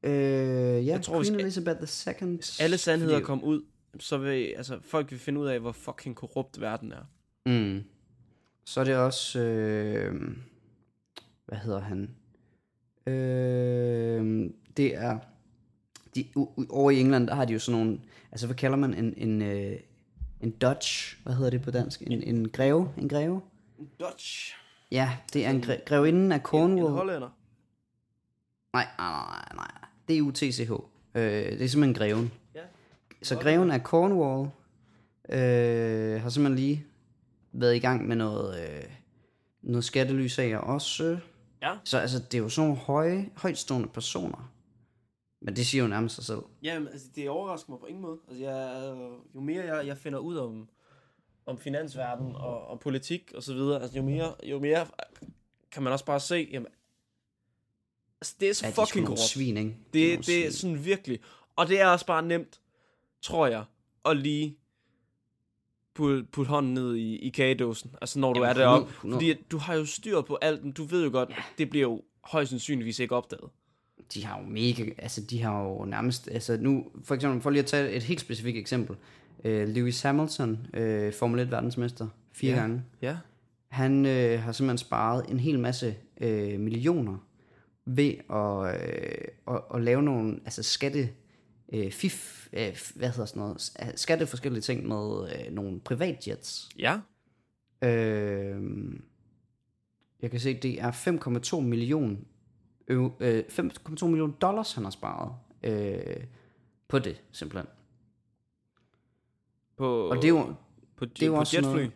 Øh, ja,
Jeg tror,
Queen Elizabeth II.
Hvis alle sandheder kom ud, så vil altså, folk vil finde ud af, hvor fucking korrupt verden er.
Mm. Så er det også, øh, hvad hedder han? Øh, det er, de, u, u, over i England, der har de jo sådan nogle, altså hvad kalder man en, en, øh, en Dutch, hvad hedder det på dansk? En, en greve? En greve?
Dutch.
Ja, det er en gre, grevinden af
En, en
Cornwall.
hollænder.
Nej, nej, nej, nej. Det er UTCH. Øh, det er simpelthen greven.
Ja.
Så greven af Cornwall øh, har simpelthen lige været i gang med noget, øh, noget skattelyssager også.
Ja.
Så altså, det er jo sådan nogle høje, højtstående personer. Men det siger jo nærmest sig selv.
Jamen, altså, det overrasker mig på ingen måde. Altså, jeg, jo mere jeg, jeg finder ud om, om finansverden og, og politik og så videre, altså, jo mere, jo mere kan man også bare se, jamen, altså, det er så
Ja, de er
fucking korrupt.
svin, ikke? De
Det, det er
svin.
sådan virkelig. Og det er også bare nemt, tror jeg, at lige putte, putte hånden ned i, i kagedåsen. Altså når du
Jamen,
er deroppe.
100, 100.
Fordi du har jo styr på alt, men du ved jo godt, det bliver jo højst sandsynligvis ikke opdaget.
de har jo mega, altså de har jo nærmest, altså nu, for eksempel, for lige at tage et helt specifikt eksempel, øh, Lewis Hamilton, øh, Formel 1 verdensmester, fire
Ja.
gange,
Ja.
han øh, har simpelthen sparet en hel masse øh, millioner ved at, øh, at, at lave nogle, altså skatte, øh, fif, øh, hvad hedder sådan noget, øh, skatte forskellige ting med øh, nogle privatjets.
Ja.
Øh, jeg kan se, det er 5,2 millioner øv, øh, 5,2 millioner dollars, han har sparet øh, på det, simpelthen.
På,
Og det er jo,
på,
det er jo
på
også
jetfly.
noget,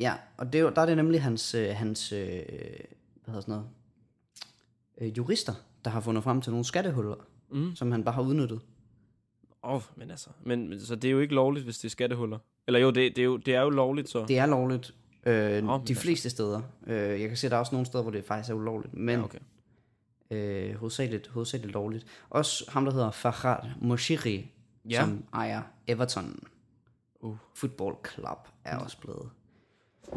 ja, og det er jo, der er det nemlig hans, øh, hans øh, hvad hedder sådan noget, øh, jurister, der har fundet frem til nogle skattehuller,
Mm.
som han bare har udnyttet.
Åh, oh, men altså, men, men, så det er jo ikke lovligt, hvis det er skattehuller. Eller jo, det, det, er, jo, det er jo lovligt, så.
Det er lovligt øh,
men
de
altså.
fleste steder. Øh, jeg kan se, der er også nogle steder, hvor det faktisk er ulovligt, men
Ja, okay.
øh, hovedsageligt, hovedsageligt lovligt. Også ham, der hedder Farhad Moshiri,
Ja.
som ejer Everton
Uh.
Football Club, er også blevet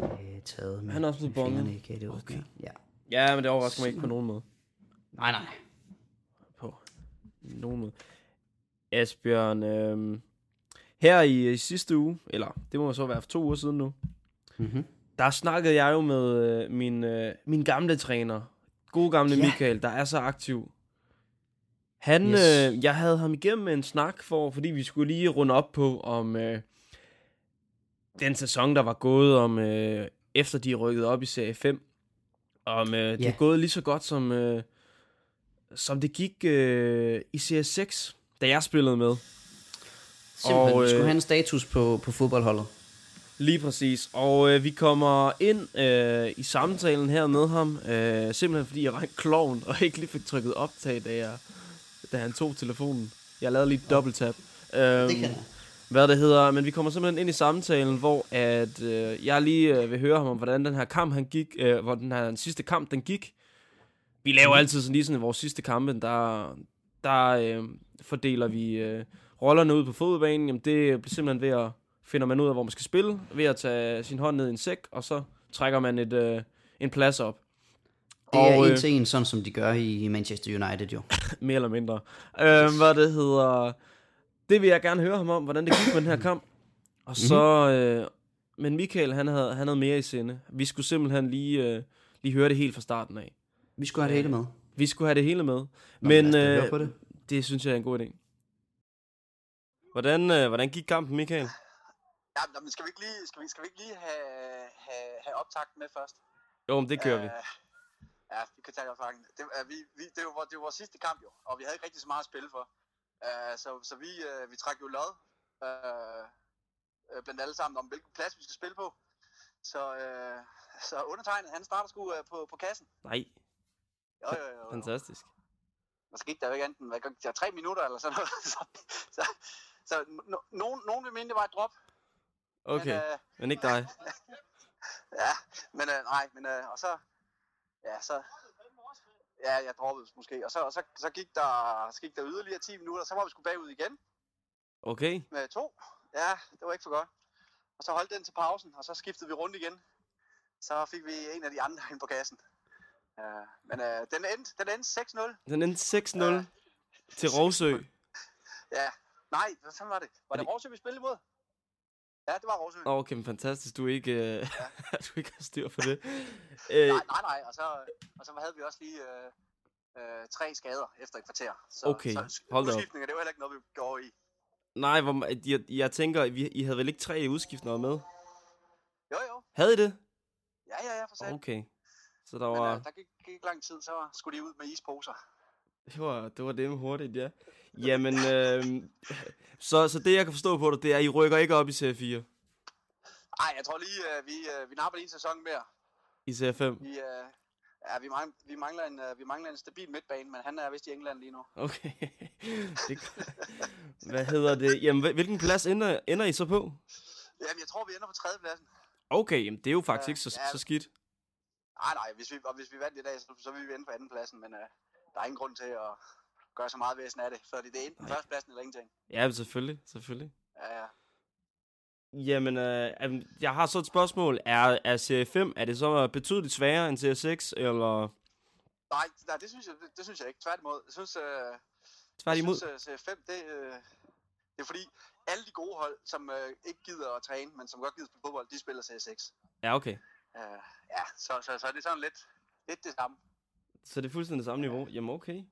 øh, taget med,
Han er også blevet bonget? Okay.
Ja.
Ja, men det overrasker mig ikke på nogen måde.
Nej, nej.
På nogen måde. Asbjørn, øhm, her i, i sidste uge, eller det må så være for to uger siden nu,
Mm-hmm.
der snakkede jeg jo med øh, min, øh, min gamle træner, gode gamle
Ja.
Michael, der er så aktiv. Han,
Yes.
øh, jeg havde ham igennem med en snak, for, fordi vi skulle lige runde op på, om øh, den sæson, der var gået, om øh, efter de rykkede op i Serie 5, om øh, det
Ja.
er gået lige så godt, som, øh, som det gik øh, i Serie 6, da jeg spillede med.
Simpelthen,
Og,
vi skulle
øh,
have en status på, på fodboldholdet.
Lige præcis. Og øh, vi kommer ind øh, i samtalen her med ham, øh, simpelthen fordi jeg var en klovn, og ikke lige fik trykket optag, da, jeg, da han tog telefonen. Jeg lavede lige et dobbelt tap.
Det kan jeg.
hvad det hedder, men vi kommer simpelthen ind i samtalen, hvor at, øh, jeg lige øh, vil høre ham om, hvordan den her kamp han gik, øh, hvor den her den sidste kamp den gik. Vi laver altid sådan lige sådan i vores sidste kampe, der, der øh, fordeler vi øh, rollerne ud på fodboldbanen. Jamen det bliver simpelthen ved at finder man ud af, hvor man skal spille, ved at tage sin hånd ned i en sæk, og så trækker man et, øh, en plads op.
Det er
Og,
en
øh,
til en, sådan som de gør i Manchester United jo. <laughs>
mere eller mindre. Øh, hvad det hedder... Det vil jeg gerne høre ham om, hvordan det gik med den her kamp. Og så... Øh, men Michael, han havde, han havde mere i sinde. Vi skulle simpelthen lige, øh, lige høre det helt fra starten af.
Vi skulle have det hele med.
Vi skulle have det hele med.
Nå,
Men
lad
øh,
på det.
det synes jeg er en god idé. Hvordan, øh, hvordan gik kampen, Michael?
Ja, men skal vi ikke lige, skal vi, skal vi ikke lige have, have, have optakt med først?
Jo, men det gør vi.
Øh, ja, vi kan tage det optakten. Det, er, vi, vi, det, var, det var vores sidste kamp jo, og vi havde ikke rigtig så meget at spille for. Uh, så så vi, uh, vi trak jo lod uh, uh, blandt alle sammen om, hvilken plads vi skal spille på. Så, uh, så undertegnet, han starter sgu uh, på, på kassen.
Nej,
Jo, jo, jo. jo.
fantastisk.
Og så gik der jo ikke andet end, tre minutter eller sådan noget. <laughs> så, så, så no, nogen, nogen vil mene, det var et drop.
Okay,
Men, øh,
men ikke dig. <laughs>
Ja, men øh, nej, men øh, og så, ja, så, ja, jeg droppede måske, og så, og så, så, gik der, så gik der yderligere 10 minutter, så var vi skulle bagud igen
Okay,
med to. Ja, det var ikke for godt. Og så holdt den til pausen, og så skiftede vi rundt igen. Så fik vi en af de andre ind på kassen. Uh, men øh, den endte, den endte 6-0.
den endte 6-0
Ja.
til Rovsø. <laughs>
Ja, nej, hvad fanden var det? Var det
det-
Råsø, vi spillede imod? Ja, det var.
Åh, Okay, men fantastisk. Du ikke, øh, <laughs> du ikke har styr på det. <laughs> Øh,
Nej, nej, nej, og så, og så havde vi også lige øh, øh, tre skader efter et kvarter. Så,
Okay,
så
hold da op.
det var heller ikke noget, vi gjorde i.
nej, hvor, jeg, jeg tænker, I, I havde vel ikke tre udskiftninger med?
Jo, jo.
Havde I det?
Ja, ja, ja, for satan.
Okay. Så der
Men
var,
øh, der gik, gik ikke lang tid, så skulle de ud med isposer.
det var, det var det med hurtigt, ja. Jamen, øh, <laughs> så, så det jeg kan forstå på dig, det er, at I rykker ikke op i serie 4
Nej, jeg tror lige, øh, vi, øh, vi napper lige en sæson mere.
i serie 5.
Vi, øh, ja, vi, mangler, vi, mangler en, øh, vi mangler en stabil midtbane, men han er vist i England lige nu.
Okay. <laughs> det, hvad hedder det? Jamen, hvil- hvilken plads ender, ender I så på?
Jamen, jeg tror, vi ender på tredjepladsen.
Okay, jamen, det er jo faktisk
Ja,
ikke så,
ja.
så skidt.
Nej, nej, hvis vi, og hvis vi vandt i dag, så, så vil vi ende på andenpladsen, men øh, der er ingen grund til at gøre så meget væsen af det, for det er enten
Nej.
førstepladsen eller ingenting.
Ja, selvfølgelig, selvfølgelig.
Ja, ja.
Jamen, øh, jeg har så et spørgsmål. Er, er serie 5, er det så betydeligt sværere end serie 6, eller
Nej, nej det, synes jeg, det, det synes jeg ikke. Tværtimod. Jeg synes, øh,
tværtimod?
Jeg synes, uh, 5, det, øh, det er fordi, alle de gode hold, som øh, ikke gider at træne, men som godt gider spille fodbold, de spiller CS6.
Ja, okay.
Uh, ja, så, så, så er det sådan lidt, lidt det samme.
Så det er fuldstændig det samme niveau. Jamen, okay.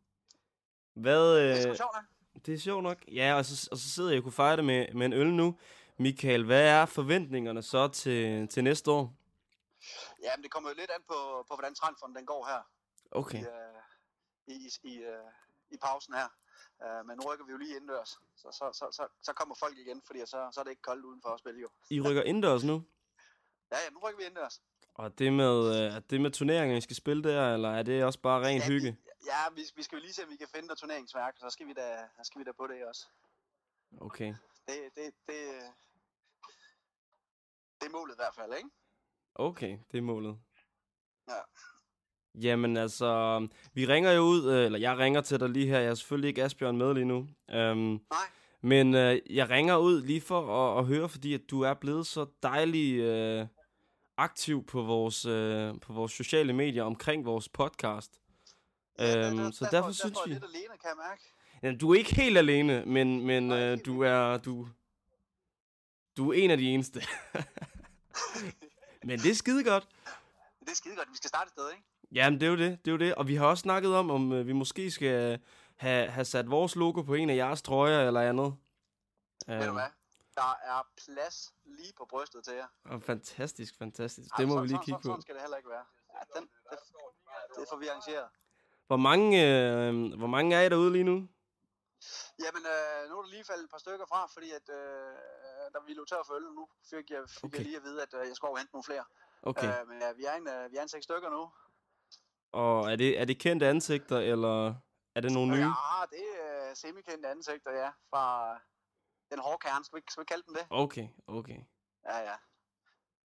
Hvad,
Det er
øh,
sjovt nok.
det er sjovt nok. Ja, og så, og så sidder jeg og kunne fejre det med, med en øl nu. Michael, hvad er forventningerne så til, til næste år?
Ja, men det kommer jo lidt an på, på hvordan transferen den går her
Okay.
i, uh, i, i, i, uh, i pausen her. Uh, men nu rykker vi jo lige indendørs, så, så, så, så, så kommer folk igen, fordi så, så er det ikke koldt udenfor at spille jo.
I rykker indendørs nu? <laughs>
Ja, ja, nu rykker vi indendørs.
Og det med, øh, er det med turneringer, I skal spille der, eller er det også bare ren
ja,
hygge?
Vi, ja, vi, vi skal jo lige se, om vi kan finde noget turneringsværk, så skal vi da, så skal vi da på det også.
Okay.
Det, det, det, det er målet i hvert fald, ikke?
Okay, det er målet.
Ja.
Jamen altså, vi ringer jo ud, øh, eller jeg ringer til dig lige her. Jeg er selvfølgelig ikke Asbjørn med lige nu. Um,
Nej.
men øh, jeg ringer ud lige for at, at høre, fordi at du er blevet så dejlig øh, aktiv på vores, øh, på vores sociale medier omkring vores podcast.
Ja,
Øhm,
der-
så
der-
derfor
der
synes
står
vi-
lidt alene, kan jeg mærke.
Ja, du er ikke helt alene, men, men
Nej,
øh, du er du, du er en af de eneste. <laughs> men det er skide godt. <laughs>
Det er skide godt. Vi skal starte et sted, ikke?
Jamen, det er jo det, det er jo det. Og vi har også snakket om, om øh, vi måske skal have, have sat vores logo på en af jeres trøjer eller andet.
Ved du
Øhm,
hvad? Der er plads lige på brystet til jer.
og fantastisk, fantastisk.
Ej,
Det må
sådan-
vi lige
sådan-
kigge
sådan,
på.
Sådan skal det heller ikke være. Ja, den, det, det får vi arrangeret.
Hvor mange, øh, hvor mange er I derude lige nu?
Jamen, øh, nu er der lige faldet et par stykker fra, fordi at, øh, da vi lå tør for øl. Nu fik jeg, fik
Okay.
jeg lige at vide, at øh, jeg skulle hente nogle flere.
Okay.
Øh, men ja, vi er en, øh, vi er en seks stykker nu.
Og er det, er det kendte ansigter, eller er det nogle nye?
Ja, det er øh, semikendte ansigter, ja. Fra den hårde kerne, skal vi, skal vi kalde den det?
Okay, okay.
Ja, ja.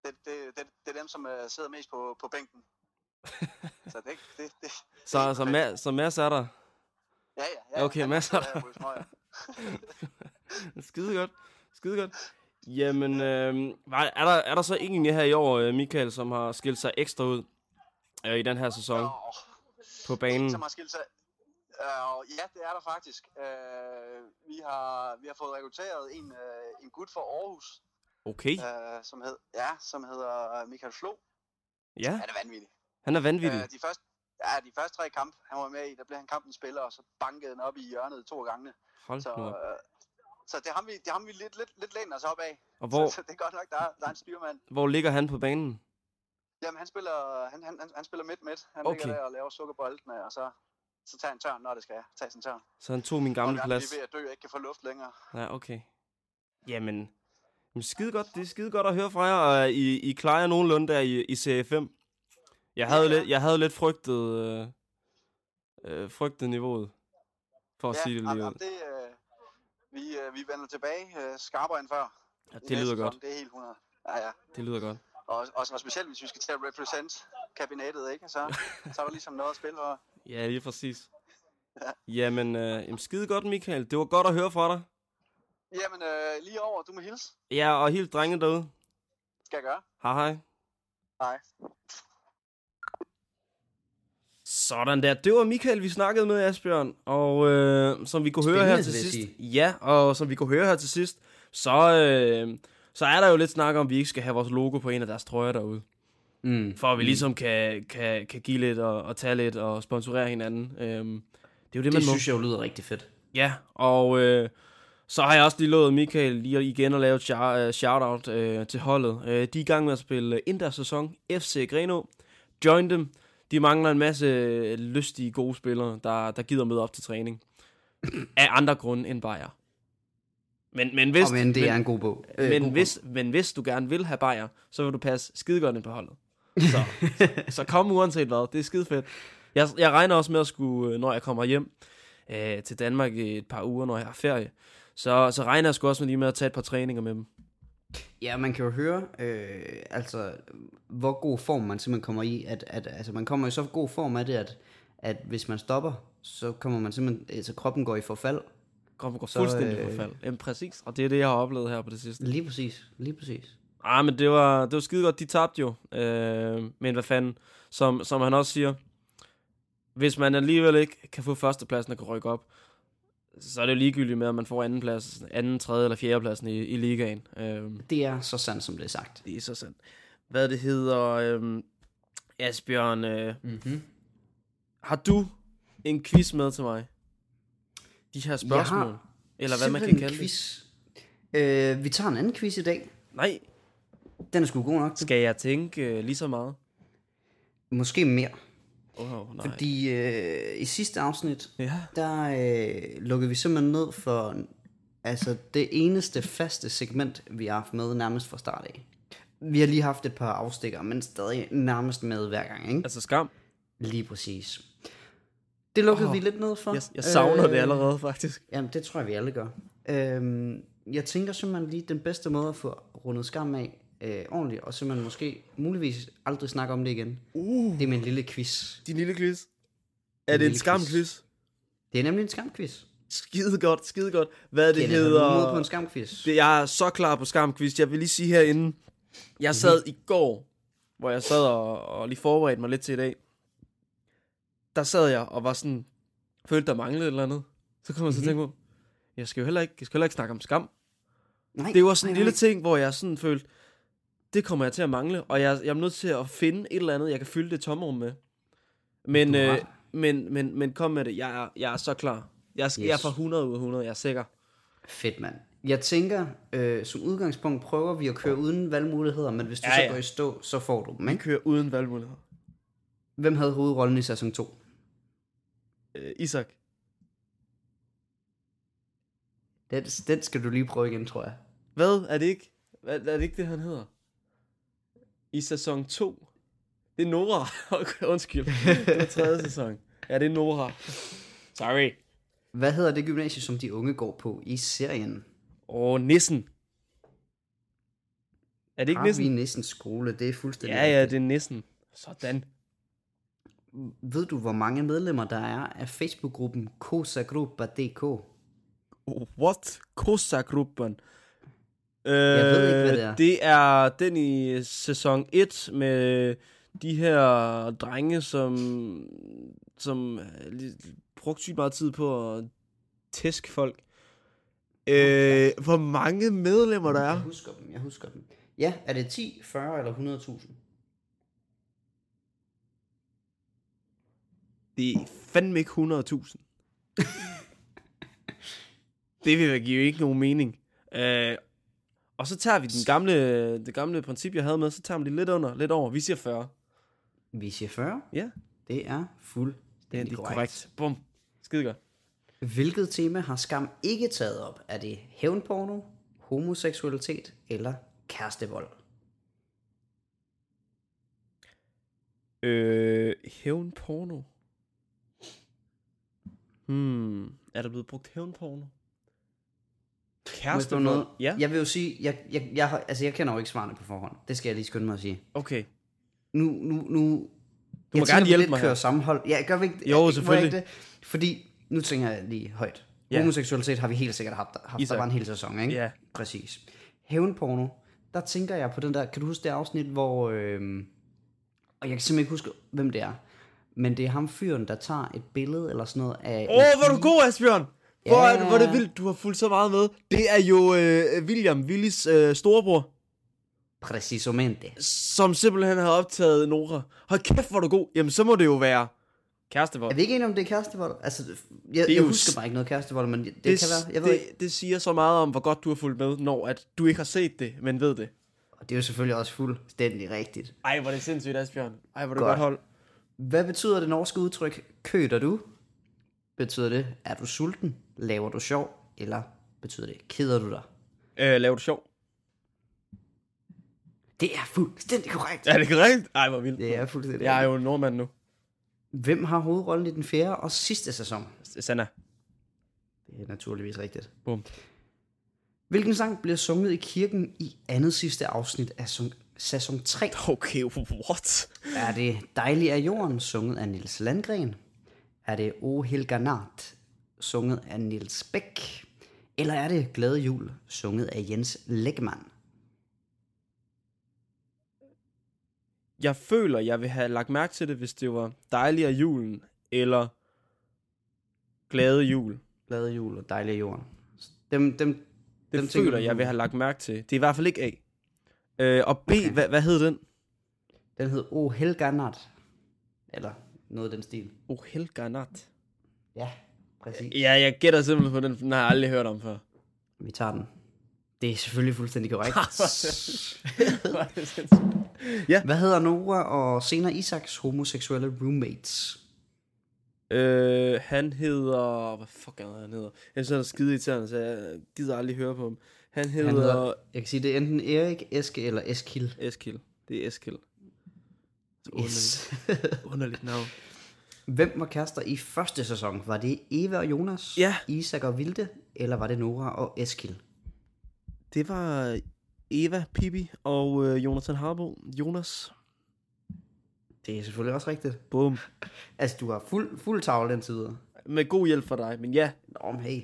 Det, det, det, det er dem, som uh, sidder mest på, på bænken. <laughs> så det, det, det,
Så, så, ma- så Mads er der.
ja, ja, ja.
Okay,
her og ryger smøger. <laughs>
Skide godt. Skide godt. Jamen, øh, er, der, er der så ingen her i år, øh, Michael, som har skilt sig ekstra ud øh, i den her sæson
Åh,
på banen?
som har skilt sig. Uh, ja, det er der faktisk. Uh, vi, har, vi har fået rekrutteret en, uh, en gut fra Aarhus,
Okay,
uh, som, hed, ja, som hedder Michael Flo.
ja.
Han er vanvittig.
Han er vanvittig.
Uh, de, første, ja, de første tre kampe, han var med i, der blev han kampens spiller, og så bankede den op i hjørnet to gange.
Hold
Så, uh, så det har vi, det har vi lidt, lidt, lidt lænet os op af.
Og hvor,
Så, så det er godt nok, der er, der er en styrmand.
hvor ligger han på banen?
Jamen, han spiller, han, han, han, han spiller midt-midt. Han
Okay.
ligger der og laver sukkerboldene, og så, så tager han tørn, når det skal tage sin tørn.
Så han tog min gamle
og
plads.
Vi er ved at dø og ikke kan få luft længere.
Ja, okay. Jamen, jamen skide godt. Det er skide godt at høre fra jer, og I, I klarer jer nogenlunde der i, i serie 5. Jeg havde,
Ja, ja.
lidt, jeg havde lidt frygtet, øh, øh, frygtet niveauet, for at sige det lige
jamen, det, øh, vi, øh, vi vender tilbage øh, skarpere end før.
Ja, det lyder godt.
Det er helt 100. Ja, ja.
Det lyder godt.
Og, og, og specielt, hvis vi skal til at represent kabinettet, ikke? Så, så er der ligesom noget at spille for.
Ja, lige præcis.
Ja.
Jamen, øh, jamen, skide godt, Michael. Det var godt at høre fra dig.
Jamen, øh, lige over. Du må hilse.
Ja, og helt drengen derude.
Skal jeg gøre.
Hej hej.
Hej.
Sådan der. Det var Michael, vi snakkede med, Asbjørn. Og øh, som vi kunne høre her til sidst. Ja, og som vi kunne høre her til sidst, så, øh, så er der jo lidt snak om, at vi ikke skal have vores logo på en af deres trøjer derude.
Mm.
For at vi ligesom kan, kan, kan give lidt og, og tage lidt og sponsorere hinanden. Øhm, det er jo det, man
Det
må.
synes jeg jo lyder rigtig fedt.
Ja, og øh, så har jeg også lige lovet Michael lige igen at lave et øh, shout-out øh, til holdet. Øh, de er i gang med at spille inter-sæson. FC Greno. Join dem. De mangler en masse øh, lystige, gode spillere, der, der gider møde op til træning. Af andre grunde end Bayer. Men, men, hvis,
men det
men,
er en god bog. Øh,
men,
god
hvis, men hvis du gerne vil have Bayer, så vil du passe skide godt ind på holdet. Så, så kom uanset hvad. Det er skide fedt. Jeg, jeg regner også med at skulle, øh, når jeg kommer hjem øh, til Danmark i et par uger, når jeg har ferie, så, så regner jeg sgu også med lige med at tage et par træninger med dem.
Ja, man kan jo høre, øh, altså, hvor god form man simpelthen kommer i. At, at, altså, man kommer i så god form af det, at, at hvis man stopper, så kommer man simpelthen, altså kroppen går i forfald.
Kommer går
Så,
fuldstændig
øh,
øh... forfald. Jamen præcis, og det er det, jeg har oplevet her på det sidste.
Lige præcis, lige præcis.
Ah, men det var, det var skide godt, de tabte jo. Øh, men hvad fanden, som, som han også siger, hvis man alligevel ikke kan få førstepladsen og kan rykke op, så er det jo ligegyldigt med, at man får anden plads, anden, tredje eller fjerde pladsen i, i ligaen. Øh,
Det er så sandt, som det er sagt.
det er så sandt. Hvad det hedder, øh, Asbjørn, øh,
Mm-hmm.
har du en quiz med til mig? De her spørgsmål? Eller hvad man kan kalde det?
quiz. Øh, vi tager en anden quiz i dag.
Nej,
Den er sgu god nok.
skal jeg tænke øh, lige så meget?
Måske mere.
Oh, nej.
Fordi øh, i sidste afsnit,
Ja.
der øh, lukkede vi simpelthen ned for altså, det eneste faste segment, vi har haft med nærmest fra start af. Vi har lige haft et par afstikker, men stadig nærmest med hver gang, ikke?
Altså skam.
Lige præcis. Det lukkede oh, vi lidt ned for.
Jeg, jeg savner øh, det allerede, faktisk.
Jamen, det tror jeg, vi alle gør. Øhm, jeg tænker simpelthen lige, den bedste måde at få rundet skam af øh, ordentligt, og simpelthen måske muligvis aldrig snakke om det igen,
Uh.
det er min lille quiz.
Din lille quiz. Er det en skamquiz?
Det er nemlig en skamquiz.
Skide godt, skide godt. Hvad det
du mod på
hedder...
en skamquiz?
Det, jeg er så klar på skamquiz. Jeg vil lige sige herinde. Jeg sad i går, hvor jeg sad og, og lige forberedte mig lidt til i dag. Der sad jeg og var sådan... Følte, der manglede et eller andet. Så kom jeg så til at tænke på... Jeg skal jo heller ikke, jeg skal heller ikke snakke om skam.
Nej,
Det var sådan en lille
nej.
ting, hvor jeg sådan følte... Det kommer jeg til at mangle. Og jeg, jeg er nødt til at finde et eller andet, jeg kan fylde det tomrum med. Men, øh, men, men, men kom med det. Jeg er, jeg er så klar. Jeg, yes. jeg er fra 100 ud af 100. Jeg er sikker.
Fedt, mand. Jeg tænker, øh, som udgangspunkt prøver vi at køre uden valgmuligheder, men hvis du
Ja,
så
ja.
går i stå, så får du dem,
Vi
ikke?
kører uden valgmuligheder.
Hvem havde hovedrollen i sæson 2?
Øh, Isak.
Den, den skal du lige prøve igen, tror jeg.
Hvad? Er det ikke? Hvad, er det ikke det, han hedder? I sæson 2. Det er Nora. <laughs> Undskyld. Det er tredje sæson. Ja, det er Nora. Sorry.
Hvad hedder det gymnasie, som de unge går på i serien?
Åh, Nissen. Er det ikke
Har vi
Nissen?
Skole? Det er fuldstændig
Ja, ja, det er Nissen. Sådan.
Ved du, hvor mange medlemmer der er af Facebook-gruppen Kosagruppa.dk?
What? Kosa-gruppen. Øh,
Jeg ved ikke, hvad det er.
Det er den i sæson 1 med de her drenge, som, som øh, brugte sygt meget tid på at tæske folk. Øh, hvor mange medlemmer der
Jeg
er?
husker dem, jeg husker dem. Ja, er det 10, 40 eller 100.000?
Det er fandme ikke 100.000. det vil give ikke nogen mening. Øh, og så tager vi den gamle, det gamle princip, jeg havde med, så tager vi det lidt under, lidt over. Vi siger 40.
Vi siger 40.
Ja,
Det er
det
fuldstændig
er, det er
korrekt.
korrekt. Bum. Skide godt.
Hvilket tema har Skam ikke taget op? Er det hævnporno, homoseksualitet eller kærestevold?
Øh, hævnporno. Hmm, er der blevet brugt hævnporno?
Jeg
Kærestevold?
noget?
Ja,
Jeg vil jo sige, jeg, jeg, jeg, altså jeg kender jo ikke svarene på forhånd. Det skal jeg lige skynde mig at sige.
okay.
Nu, nu, nu...
Du må gerne hjælpe mig
kører
her.
sammenhold. Ja, gør vi ikke
Jo,
jeg
selvfølgelig.
Ikke det? Fordi, nu tænker jeg lige højt.
Ja.
Homoseksualitet har vi helt sikkert haft, haft der
Isak.
var en hel sæson, ikke?
Ja.
Præcis. Hævnporno, der tænker jeg på den der, kan du huske det afsnit, hvor, øhm, og jeg kan simpelthen ikke huske, hvem det er, men det er ham fyren, der tager et billede eller sådan noget af...
Åh, oh, hvor er du god, Asbjørn! Hvor,
Ja.
er, det- hvor er det vildt, du har fulgt så meget med. Det er jo øh, William, Willis øh, storebror,
Precisamente.
som simpelthen har optaget Nora. Hold kæft, hvor er du god. Jamen, så må det jo være kærestevold.
Er vi ikke enige om, det er kærestevold? Altså, jeg,
er
jeg husker bare ikke noget kærestevold, men det, det,
det,
kan være, jeg ved
det,
ikke.
det siger så meget om, hvor godt du har fulgt med, når at du ikke har set det, men ved det.
Og det er jo selvfølgelig også fuldstændig rigtigt.
Ej, hvor er det sindssygt, Asbjørn. Ej, hvor er det
Godt.
godt hold.
Hvad betyder det norske udtryk, køder du? Betyder det, er du sulten? Laver du sjov? Eller betyder det, keder du dig?
Øh, laver du sjov?
Det er fuldstændig korrekt.
Er det korrekt? Ej, hvor vildt.
Det er fuldstændig
Jeg er jo nordmand nu.
Hvem har hovedrollen i den fjerde og sidste sæson?
Sanna.
Det er naturligvis rigtigt.
Bum.
Hvilken sang bliver sunget i kirken i andet sidste afsnit af sæson- sæson 3?
Okay, what?
Er det Dejlig af jorden, sunget af Nils Landgren? Er det O Helga Nat, sunget af Nils Bæk? Eller er det Glade Jul, sunget af Jens Lægman?
Jeg føler, jeg vil have lagt mærke til det, hvis det var dejlig af julen, eller glade jul.
Glade Jul og Dejlig af jorden. Dem, dem,
Det
Dem
føler jeg vil have lagt mærke til. Det er i hvert fald ikke A. Øh, og B,
Okay.
hvad, hvad hed den?
den hed O Helga Nat. Eller noget af den stil.
Oh, Helga Nat.
Ja, præcis.
Ja, jeg gætter simpelthen på den, den har jeg aldrig hørt om før.
Vi tager den. Det er selvfølgelig fuldstændig korrekt. <laughs> Hvad hedder Nora og senere Isaks homoseksuelle roommates?
Øh, han hedder... Hvad fuck er han hedder? Jeg synes, han er skide irriterende, så jeg gider aldrig høre på ham. Han hedder...
Han hedder, jeg kan sige, det er enten Erik, Eske eller Eskil.
Eskil. Det er Eskil. Så underligt,
Yes. <laughs>
underligt navn.
Hvem var kærester i første sæson? Var det Eva og Jonas?
Ja.
Isak og Vilde? Eller var det Nora og Eskil?
Det var Eva, Pippi og øh, Jonathan Harbo. Jonas.
Det er selvfølgelig også rigtigt.
Bum.
Altså, du har fuld, fuld tavle den tid.
Med god hjælp fra dig, men ja.
Nå, men hey.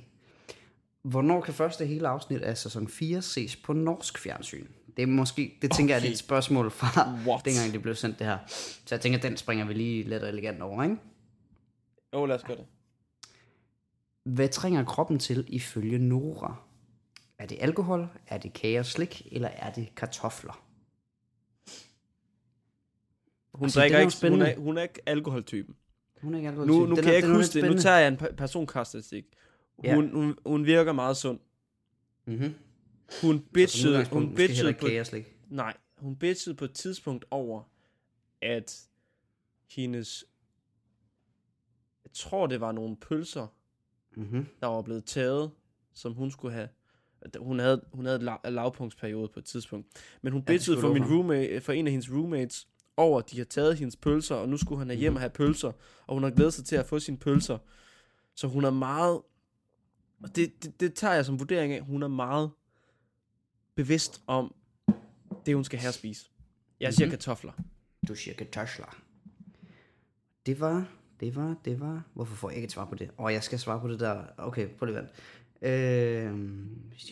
Hvornår kan første hele afsnit af sæson 4 ses på norsk fjernsyn? Det er måske, det tænker okay. jeg er et spørgsmål fra
What?
dengang det blev sendt det her. Så jeg tænker, den springer vi lige let og elegant over, ikke?
Jo, lad os gøre det.
Hvad trænger kroppen til ifølge Nora? Er det alkohol, er det kage og slik, eller er det kartofler?
Hun,
Altså,
drikker
den er
ikke, hun, er, hun er ikke alkoholtypen.
Hun er ikke alkohol
Nu, nu kan jeg ikke huske det. Nu tager jeg en pe- personkarakteristik.
Ja.
Hun, hun, hun virker meget sund.
mm-hmm.
Hun bitchede, hun
Hun
bitchede på, nej, hun bitchede på et tidspunkt over, at hendes, jeg tror det var nogle pølser,
Mm-hmm.
der var blevet taget, som hun skulle have. Hun havde, hun havde et la- lavpunktsperiode på et tidspunkt. Men hun
Ja,
bitchede
skulle
for, min roommate, for en af hendes roommates over, at de har taget hendes pølser, og nu skulle han have hjem og have pølser. Og hun har glædet sig til at få sine pølser. Så hun er meget... Og det, det, det tager jeg som vurdering af. Hun er meget bevidst om det, hun skal have at spise. Jeg siger
Mhm.
kartofler.
Du siger kartofler. Det var, det var, det var... Hvorfor får jeg ikke et svar på det? Åh, jeg skal svare på det der. Okay, prøv lige vent. Øh,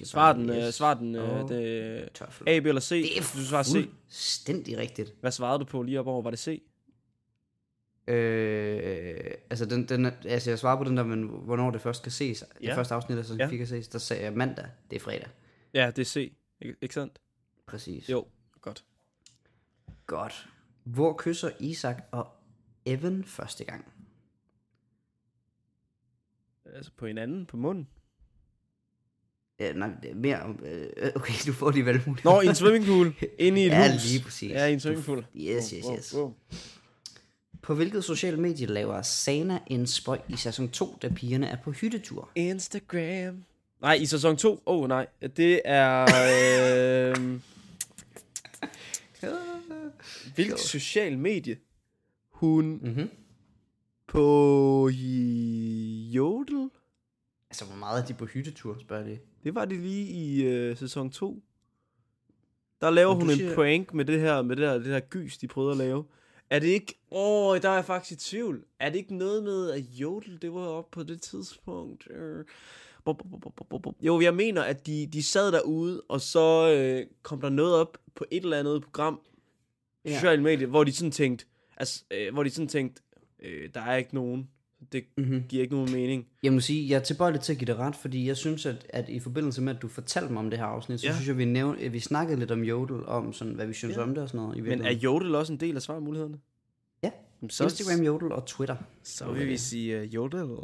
Svar den, øh, svar den,
og
det. A, B eller C.
Det er
du svarer C.
fuldstændig rigtigt.
Hvad svarede du på lige op over? Var det C?
Øh, altså, den, den, altså, jeg svarer på den der, men hvornår det først kan ses. Ja. Det første afsnit, altså,
Ja.
ja. fik kan ses, der sagde jeg mandag. Det er fredag.
Ja, det er C. Ikke, ikke sandt?
Præcis.
Jo, godt.
Godt. Hvor kysser Isak og Evan første gang?
Altså på hinanden, på munden.
Ja, nej, er mere om... Øh, okay, du får lige valgmulighed.
Nå, i en swimmingpool. <laughs> Inde i et
Ja,
hus.
lige præcis.
Ja, i en swimmingpool.
Yes, yes,
Wow,
yes.
wow.
På hvilket sociale medie laver Sana en spøj i sæson 2, da pigerne er på hyttetur?
Instagram. Nej, i sæson 2. Åh, oh, nej. Det er... Øh, <laughs> hvilket social medie? Hun
Mhm.
på Jodel?
Altså, hvor meget er de på hyttetur, spørger de.
Det var det lige i øh, sæson 2. Der laver hun
du
en
siger-
prank med det her, med det her, det her gys, de prøvede at lave. Er det ikke... Åh, oh, der er jeg faktisk i tvivl. Er det ikke noget med, at Jodel, det var op på det tidspunkt? Øh. Jo, jeg mener, at de, de sad derude, og så øh, kom der noget op på et eller andet program,
Ja.
ja. sociale medier, hvor de sådan tænkte, altså, øh, hvor de sådan tænkte, øh, der er ikke nogen. Det
Mm-hmm.
giver ikke nogen mening.
Jeg må sige, jeg er tilbøjelig til at give dig ret, fordi jeg synes, at, at i forbindelse med, at du fortalte mig om det her afsnit, så
Ja.
synes jeg, vi, nævnte, at vi snakkede lidt om Jodel, om sådan, hvad vi synes
Ja.
om det og sådan noget. I
Men er. Jodel også en del af svarmulighederne?
Ja.
Så,
Instagram, Jodel og Twitter.
Så vil vi sige uh, Jodel.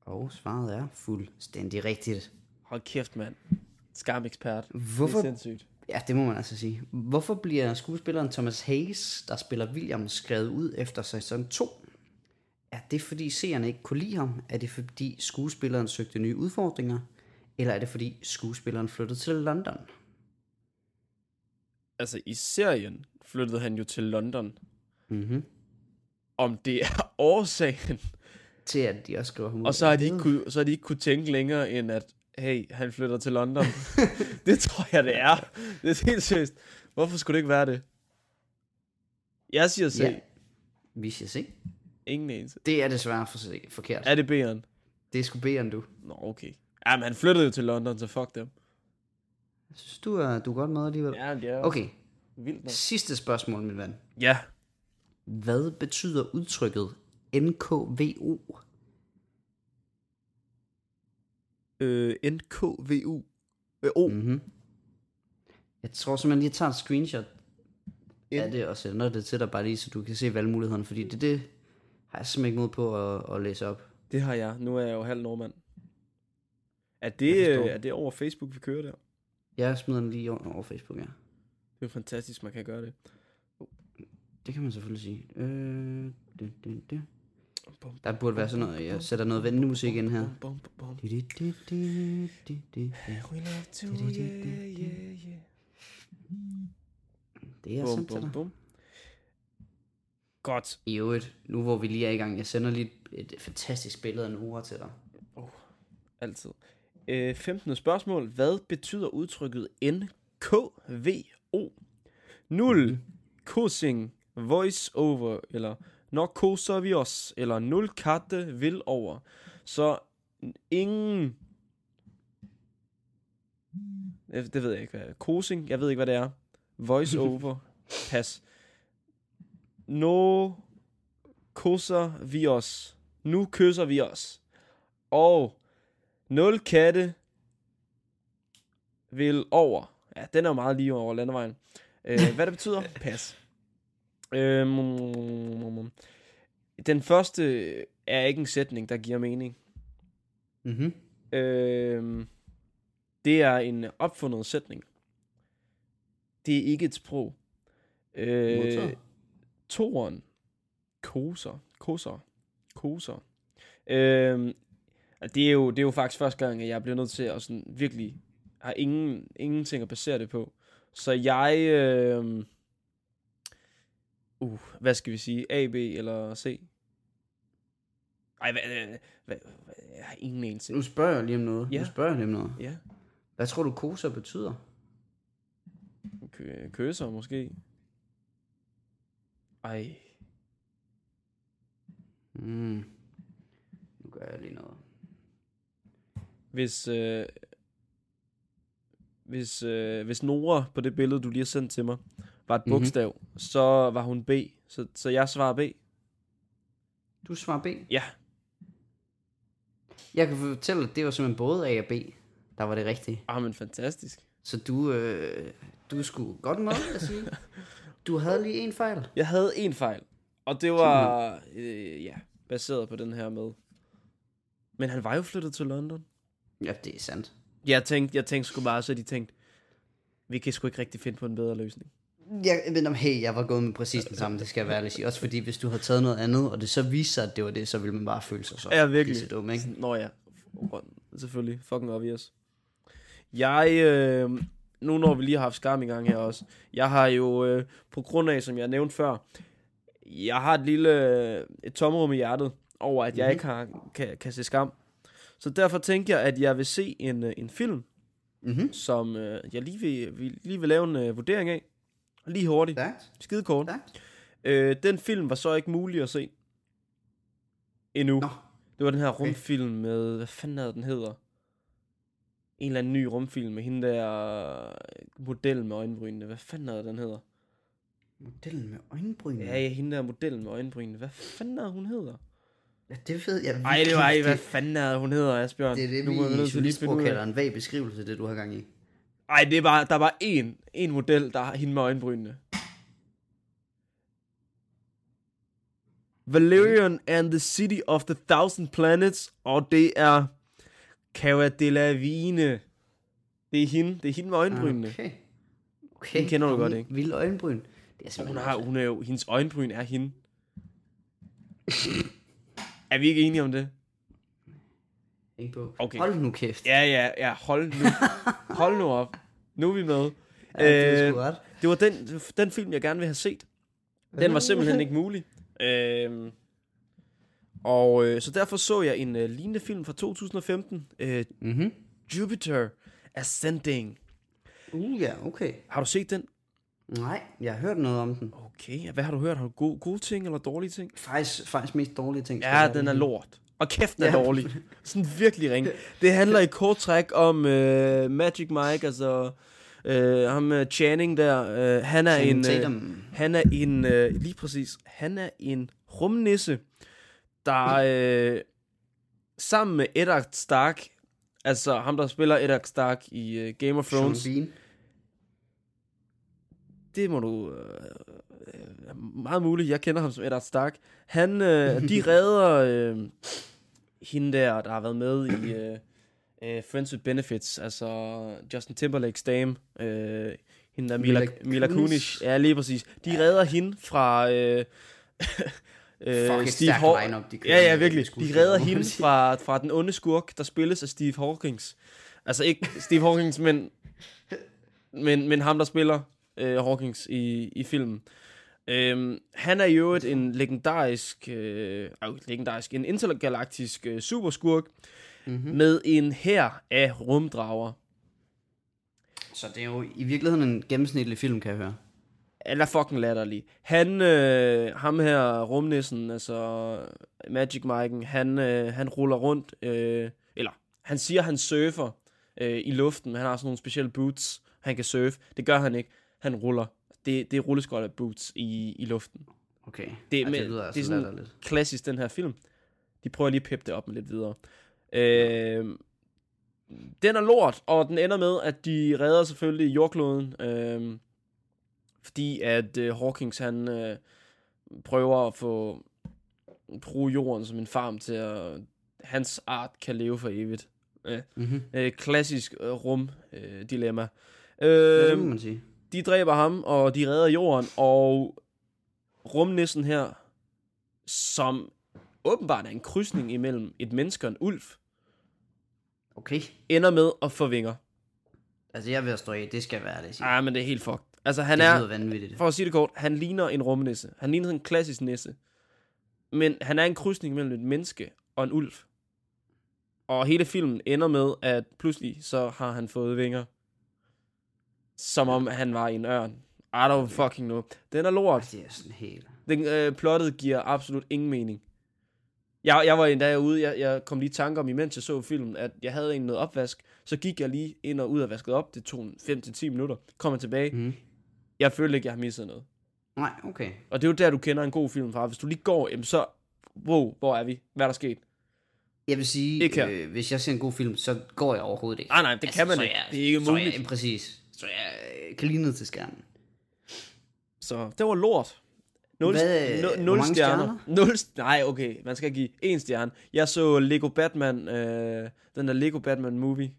Og svaret er fuldstændig rigtigt.
Hold kæft, mand. Skam-ekspert.
Hvorfor,
Det er sindssygt.
ja, det må man altså sige. Hvorfor bliver skuespilleren Thomas Hayes, der spiller William, skrevet ud efter sæson 2? Er det fordi seerne ikke kunne lide ham? Er det fordi skuespilleren søgte nye udfordringer? Eller er det fordi skuespilleren flyttede til London?
Altså, i serien flyttede han jo til London.
Mm-hmm.
Om det er <laughs> årsagen.
Til at de også skriver ham ud.
Og så har de ikke kunne, så har de ikke kunne tænke længere, end at, hey, han flytter til London. <laughs> det tror jeg, det er. Det er helt seriøst. Hvorfor skulle det ikke være det? Jeg siger C.
Ja. Vi skal se.
Ingen eneste.
Det er desværre for, forkert.
Er det B'eren?
Det skulle bedre end du.
Nå, okay. Ja, men han flyttede jo til London, så fuck dem.
Jeg synes, du er, du er godt med alligevel.
Ja, det er
Okay,
vildt nok.
sidste spørgsmål, min ven.
Ja.
Hvad betyder udtrykket NKVO?
Øh, NKVU. Øh, O.
Mm-hmm. Jeg tror simpelthen lige, jeg tager et screenshot af det og sender det til dig, bare lige så du kan se valgmulighederne, fordi det, det har jeg ikke mod på at, at læse op.
Det har jeg. Nu er jeg jo halv nordmand. Er det, er det over Facebook, vi kører der?
Jeg smider den lige over, Facebook, ja.
Det er jo fantastisk, man kan gøre det.
Det kan man selvfølgelig sige. Øh, det, det, det.
Bum,
Der burde være sådan noget, jeg sætter noget venlig musik ind her.
Bum, bum, bum.
Det er
Bum,
til
bum,
dig.
bum. Godt.
I øvrigt, nu hvor vi lige er i gang, jeg sender lige et, et fantastisk billede af Nora til dig.
Altid. Øh, 15. spørgsmål. Hvad betyder udtrykket NKVO? 0. Kosing, voice over, eller Når koser vi os, eller 0 katte vil over. Så ingen... Det ved jeg ikke, hvad er. Kosing, jeg ved ikke, hvad det er. Voice over, pas. Nu kysser vi os. Nu kysser vi os. Og 0 katte vil over. Ja, den er jo meget lige over landevejen. Øh, <laughs> hvad det betyder? Pas. Øhm, den første er ikke en sætning, der giver mening.
Mhm.
Øhm, det er en opfundet sætning. Det er ikke et sprog. Øh. Toren. Koser. Koser. Koser. Øhm, det er, jo, det er jo faktisk første gang, at jeg bliver nødt til at sådan virkelig har ingen, ingenting at basere det på. Så jeg... Øh, uh, hvad skal vi sige? A, B eller C? Ej, hvad, hvad, hvad, hvad, jeg har ingen anelse.
Nu spørger jeg lige om noget.
Ja.
Nu spørger jeg lige om noget.
Ja,
Hvad tror du kosa betyder?
kø, køser måske. Ej,
Mm. Nu gør jeg lige noget.
hvis... Øh, hvis, øh, hvis Nora på det billede, du lige har sendt til mig, var et
Mhm.
bogstav, mm-hmm. så var hun B. Så, så jeg svarer B.
Du svarer B.
Ja.
Jeg kan fortælle, at det var simpelthen både A og B, der var det rigtige.
Ah, men fantastisk.
Så du, øh, du skulle godt med, at sige. <laughs> Du havde lige en fejl.
Jeg havde en fejl, og det var øh, ja, baseret på den her med. Men han var jo flyttet til London.
Ja, det er sandt.
Jeg tænkte, jeg tænkte sgu bare, så de tænkte, vi kan sgu ikke rigtig finde på en bedre løsning.
Jeg, men om, hey, jeg var gået med præcis den samme, det skal jeg være ærlig sige. Også fordi, hvis du havde taget noget andet, og det så viste sig, at det var det, så ville man bare føle sig så
Ja, virkelig.
dum, ikke?
Nå ja, selvfølgelig. Fucking obvious. Jeg, øh, nu når vi lige har haft skam i gang her også, jeg har jo, øh, på grund af, som jeg nævnte før, jeg har et lille øh, et tomrum i hjertet over, at jeg
Mhm.
ikke har, kan, kan se skam. Så derfor tænker jeg, at jeg vil se en, øh, en film,
Mhm.
som øh, jeg lige vil, vil, lige vil lave en øh, vurdering af. Lige hurtigt.
Stærkt.
Skide kort. Øh, den film var så ikke mulig at se. Endnu.
Nå.
Det var den her rumfilm med, hvad fanden er den hedder? En eller anden ny rumfilm med hende der model med øjenbrynene. Hvad fanden er den hedder?
Modellen med øjenbryn.
Ja, ja, hende der model med øjenbrynene. Hvad fanden er hun hedder?
ja, det ved jeg
Ej, det var ej,
virkelig
hvad fanden er hun hedder, Asbjørn?
Det er det,
Nu
vi i
af.
kalder en vag beskrivelse, det du har gang i.
Ej, det bare, der er bare én, én model, der har hende med øjenbrynene. Valerian and the City of the Thousand Planets, og det er Cara Delevingne. Det er hende, det er hende med øjenbrynene.
Okay. Okay.
Hende kender du godt, ikke?
Vilde øjenbryn. Det er simpelthen
hun har, hun er jo, hendes øjenbryn er hende. er vi ikke enige om det?
Ikke på.
Okay.
Hold nu kæft.
Ja, ja, ja, hold nu. <laughs> hold nu op. Nu er vi med.
Ja, det
Øh. Det var den, den film, jeg gerne ville have set. Den var simpelthen ikke mulig. Øhm, og øh, så derfor så jeg en øh, lignende film fra 2015. Øh,
Mhm.
Jupiter Ascending.
Uh, ja, okay.
Har du set den?
Nej, jeg har hørt noget om den.
Okay, hvad har du hørt? Har du gode, gode ting eller dårlige ting?
Faktisk, faktisk mest dårlige ting.
Ja, den er lort. Og kæft, den er
Ja.
dårlig. Sådan virkelig ring. Det handler i kort træk om øh, Magic Mike, altså øh, ham øh, Channing der. Øh, han er en... Øh. Han er en, øh, lige præcis, han er en rumnisse, der øh, sammen med Eddard Stark, altså ham, der spiller Eddard Stark i øh, Game of
Sean
Thrones,
Bean.
det må du, øh, øh, meget muligt, jeg kender ham som Eddard Stark, han, øh, de <laughs> redder øh, hende der, der har været med i øh, øh, Friends with Benefits, altså Justin Timberlake's dame, øh, hende der Mila,
Mila
Mila
Kunis.
Kunis, ja lige præcis, de redder hende fra... Øh, <laughs> øh,
Fuck, stærkt
Haw-
line-up, de kører
Ja, ja, virkelig. De redder hende fra, fra den onde skurk, der spilles af Steve Hawkins. Altså ikke Steve Hawkins, men, men, men ham, der spiller øh, Hawkins i, i filmen. Øhm, han er jo et en legendarisk, øh, øh, legendarisk, en intergalaktisk øh, superskurk
Mhm.
med en her af rumdrager.
Så det er jo i virkeligheden en gennemsnitlig film, kan jeg høre.
Han er fucking latterlig. Han, øh, ham her, rumnissen, altså Magic Mike'en, han, øh, han ruller rundt, øh, eller han siger, han surfer øh, i luften. Han har sådan nogle specielle boots, han kan surfe. Det gør han ikke. Han ruller. Det, det er rulleskøjter boots i, i luften.
Okay.
Det,
ja,
med,
det lyder
det
altså
er sådan
latterligt.
klassisk, den her film. De prøver lige at peppe det op med lidt videre. Øh, den er lort, og den ender med, at de redder selvfølgelig jordkloden. Øh, fordi at øh, Hawkins, han øh, prøver at få bruge jorden som en farm til at hans art kan leve for evigt. Øh,
Mhm.
øh, klassisk øh, rum øh, dilemma. Øh,
det må man sige.
de dræber ham, og de redder jorden, og rumnissen her, som åbenbart er en krydsning imellem et menneske og en ulv,
Okay.
ender med at få vinger.
Altså, jeg vil stå af. Det skal være det, siger.
Ej, men det er helt fucked. Altså, han
det
er,
vanvittigt.
for at sige det kort, han ligner en rumnisse. Han ligner sådan en klassisk nisse. Men han er en krydsning mellem et menneske og en ulv. Og hele filmen ender med, at pludselig så har han fået vinger. Som om han var en ørn. I don't fucking know. Den er lort.
Det er sådan helt...
Den øh, plottet giver absolut ingen mening. Jeg, jeg var endda ude, jeg, jeg kom lige i tanke om, imens jeg så filmen, at jeg havde en noget opvask. Så gik jeg lige ind og ud og vaskede op. Det tog 5-10 minutter. Kom jeg tilbage.
Mm.
Jeg følte ikke, jeg har misset noget.
Nej, okay.
Og det er jo der, du kender en god film fra. Hvis du lige går, jamen så... Wow, hvor er vi? Hvad er der sket?
Jeg vil sige,
Ikke her.
øh, hvis jeg ser en god film, så går jeg overhovedet ikke.
Nej, nej, det kan man
så
ikke.
Jeg,
Det er ikke
så
muligt.
Jeg, præcis. Så jeg øh, kan lige ned til skærmen.
Så det var lort. Nul,
Hvad,
nul,
hvor
nul
mange
stjerner. Nul, st- nej, okay, man skal give en stjerne. Jeg så Lego Batman, øh, den der Lego Batman movie.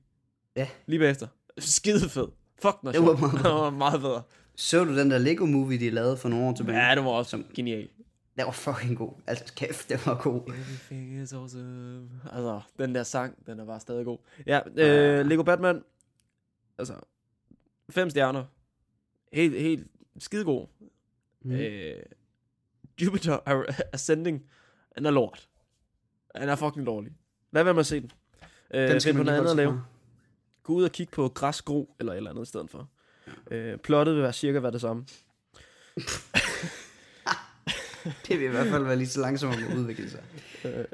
Ja.
Lige bagefter. Skide fed. Fuck, den
Det var meget- <laughs>
meget bedre.
Så du den der Lego movie, de lavede for nogle år tilbage?
Ja, det var også
Som-
genial.
Den var fucking god. Altså kæft, det var god.
Everything is awesome. Altså, den der sang, den er bare stadig god. Ja, øh, Lego Batman. Altså, fem stjerner. Helt, helt skidegod.
Mm.
Øh, Jupiter <laughs> Ascending, den er lort. Den er fucking dårlig. Lad være med at se den. Øh,
Den skal man
noget andet at lave. Gå ud og kigge på græsgro, eller et eller andet i stedet for. Øh, plottet vil være cirka hvad det samme.
Det vil i hvert fald være lige så langsomt at udvikle sig.
Øh.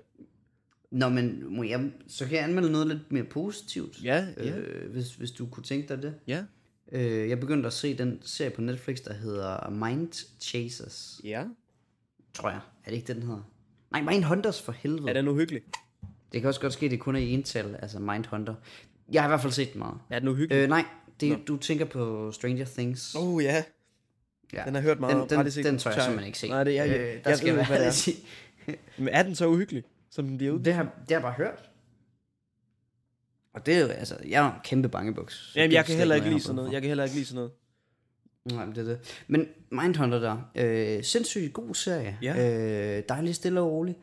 Nå, men må jeg, så kan jeg anmelde noget lidt mere positivt.
Ja, ja.
Øh, hvis, hvis du kunne tænke dig det.
Ja.
Øh, jeg begyndte at se den serie på Netflix, der hedder Mind Chasers,
Ja.
tror jeg. Er det ikke det, den hedder? Nej, Mind Hunters for helvede.
Er den uhyggelig?
Det kan også godt ske, det kun er i ental, altså Mind Hunter. Jeg har i hvert fald set den meget.
Er den uhyggelig?
Øh, nej, det, du tænker på Stranger Things.
oh ja.
ja.
Den har jeg hørt meget
den,
om.
den, den tør jeg simpelthen ikke se.
Nej, det er jeg.
Øh, der
jeg
skal
ved,
være
hvad det er. <laughs> Men er den så uhyggelig, som den bliver ud?
Det har, det har jeg bare hørt. Og det er jo, altså, jeg er en kæmpe bangebuks.
Jamen, jeg kan heller ikke lide sådan noget. Jeg kan heller ikke lide sådan noget.
Nej, men det er det. Men Mindhunter der, øh, sindssygt god serie.
Ja.
Øh, dejlig stille og rolig.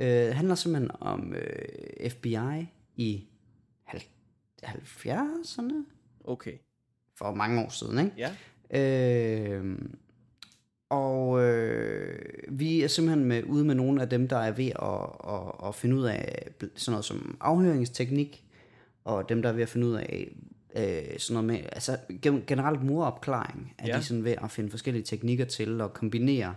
Øh, handler simpelthen om øh, FBI i hal- 70'erne.
Okay.
For mange år siden, ikke?
Ja.
Øh, og øh, vi er simpelthen med, ude med nogle af dem, der er ved at, at, at finde ud af sådan noget som afhøringsteknik, og dem, der er ved at finde ud af øh, sådan noget med, altså gen- generelt moropklaring, er
Ja.
ja. de sådan ved at finde forskellige teknikker til at kombinere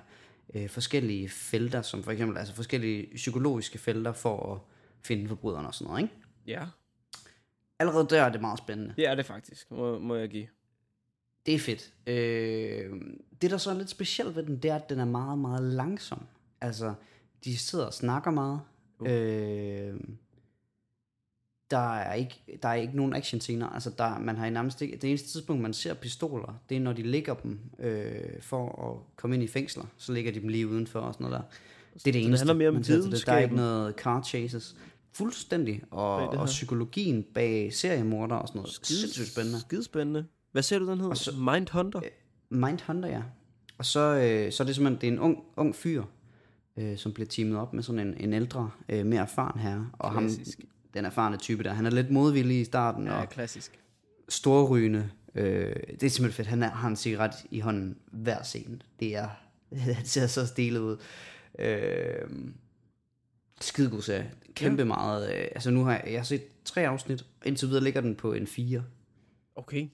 øh, forskellige felter, som for eksempel altså forskellige psykologiske felter for at finde forbryderne og sådan noget, ikke?
Ja.
Allerede der er det meget spændende.
Det er det faktisk, må, må jeg give.
Det er fedt. Øh, det, der så er lidt specielt ved den, det er, at den er meget, meget langsom. Altså, de sidder og snakker meget. Uh. Øh, der, er ikke, der er ikke nogen actionscener. Altså, der, man har i nærmest ikke, det eneste tidspunkt, man ser pistoler, det er, når de ligger dem øh, for at komme ind i fængsler. Så ligger de dem lige udenfor og sådan noget der. Det er det eneste,
handler mere om
man ser det. Der er ikke noget car chases. Fuldstændig. Og,
Bag det
og psykologien bag seriemorder og sådan noget. Sindssygt spændende.
Skide spændende. Hvad ser du, den hedder?
så-
Mindhunter?
Mindhunter, ja. Og så, øh, så er det simpelthen det er en ung, ung fyr, øh, som bliver teamet op med sådan en, en ældre, øh, mere erfaren herre. Og ham,
Klassisk.
den erfarne type der, han er lidt modvillig i starten, ja, og
klassisk.
storrygende. Øh, det er simpelthen fedt. Han er, har en cigaret i hånden hver scene. Det er, <laughs> han ser så stilet ud. Øh, skidegod serie. Kæmpe ja. meget. Øh, altså nu har jeg, jeg har set tre afsnit. Indtil videre ligger den på en 4.
Okay.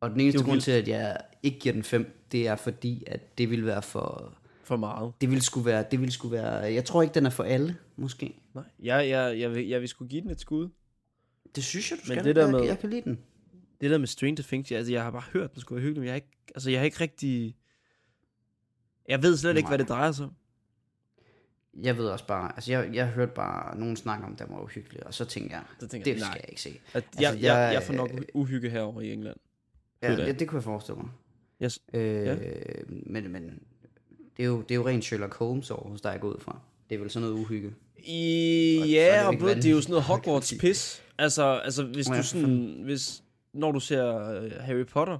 Og den eneste grund
vildt.
til, at jeg ikke giver den 5, det er fordi, at det vil være for...
For meget.
Det vil skulle være, det vil skulle være... Jeg tror ikke, den er for alle, måske.
Nej, jeg, jeg, jeg, vil, jeg vil skulle give den et skud.
Det synes jeg, du
Men
skal.
det der
jeg,
med-
jeg kan lide den.
Det der med Stranger Things, jeg, altså, jeg har bare hørt, den skulle være hyggelig, men jeg har ikke, altså, jeg har ikke rigtig... Jeg ved slet ikke,
Nej.
hvad det drejer sig om.
Jeg ved også bare... Altså, jeg, jeg hørte bare nogen snakke om, den var uhyggelig, og så tænkte jeg,
Så tænker
det
jeg,
skal
nej.
jeg ikke se. Altså,
jeg, jeg,
jeg-
jeg får nok uhygge herover i England.
Ja, ja, det kunne jeg forestille mig.
Yes.
Øh, Men, men det, er jo, det er jo rent Sherlock Holmes over hos dig, jeg ud fra. Det er vel sådan noget uhygge.
I,
Og
ja, og
ikke
både, det er jo sådan noget
vanvittigt,
Hogwarts <laughs>
kan man
pis. Altså, altså hvis
Nå
du
ja,
sådan, hvis, når du ser øh, Harry Potter,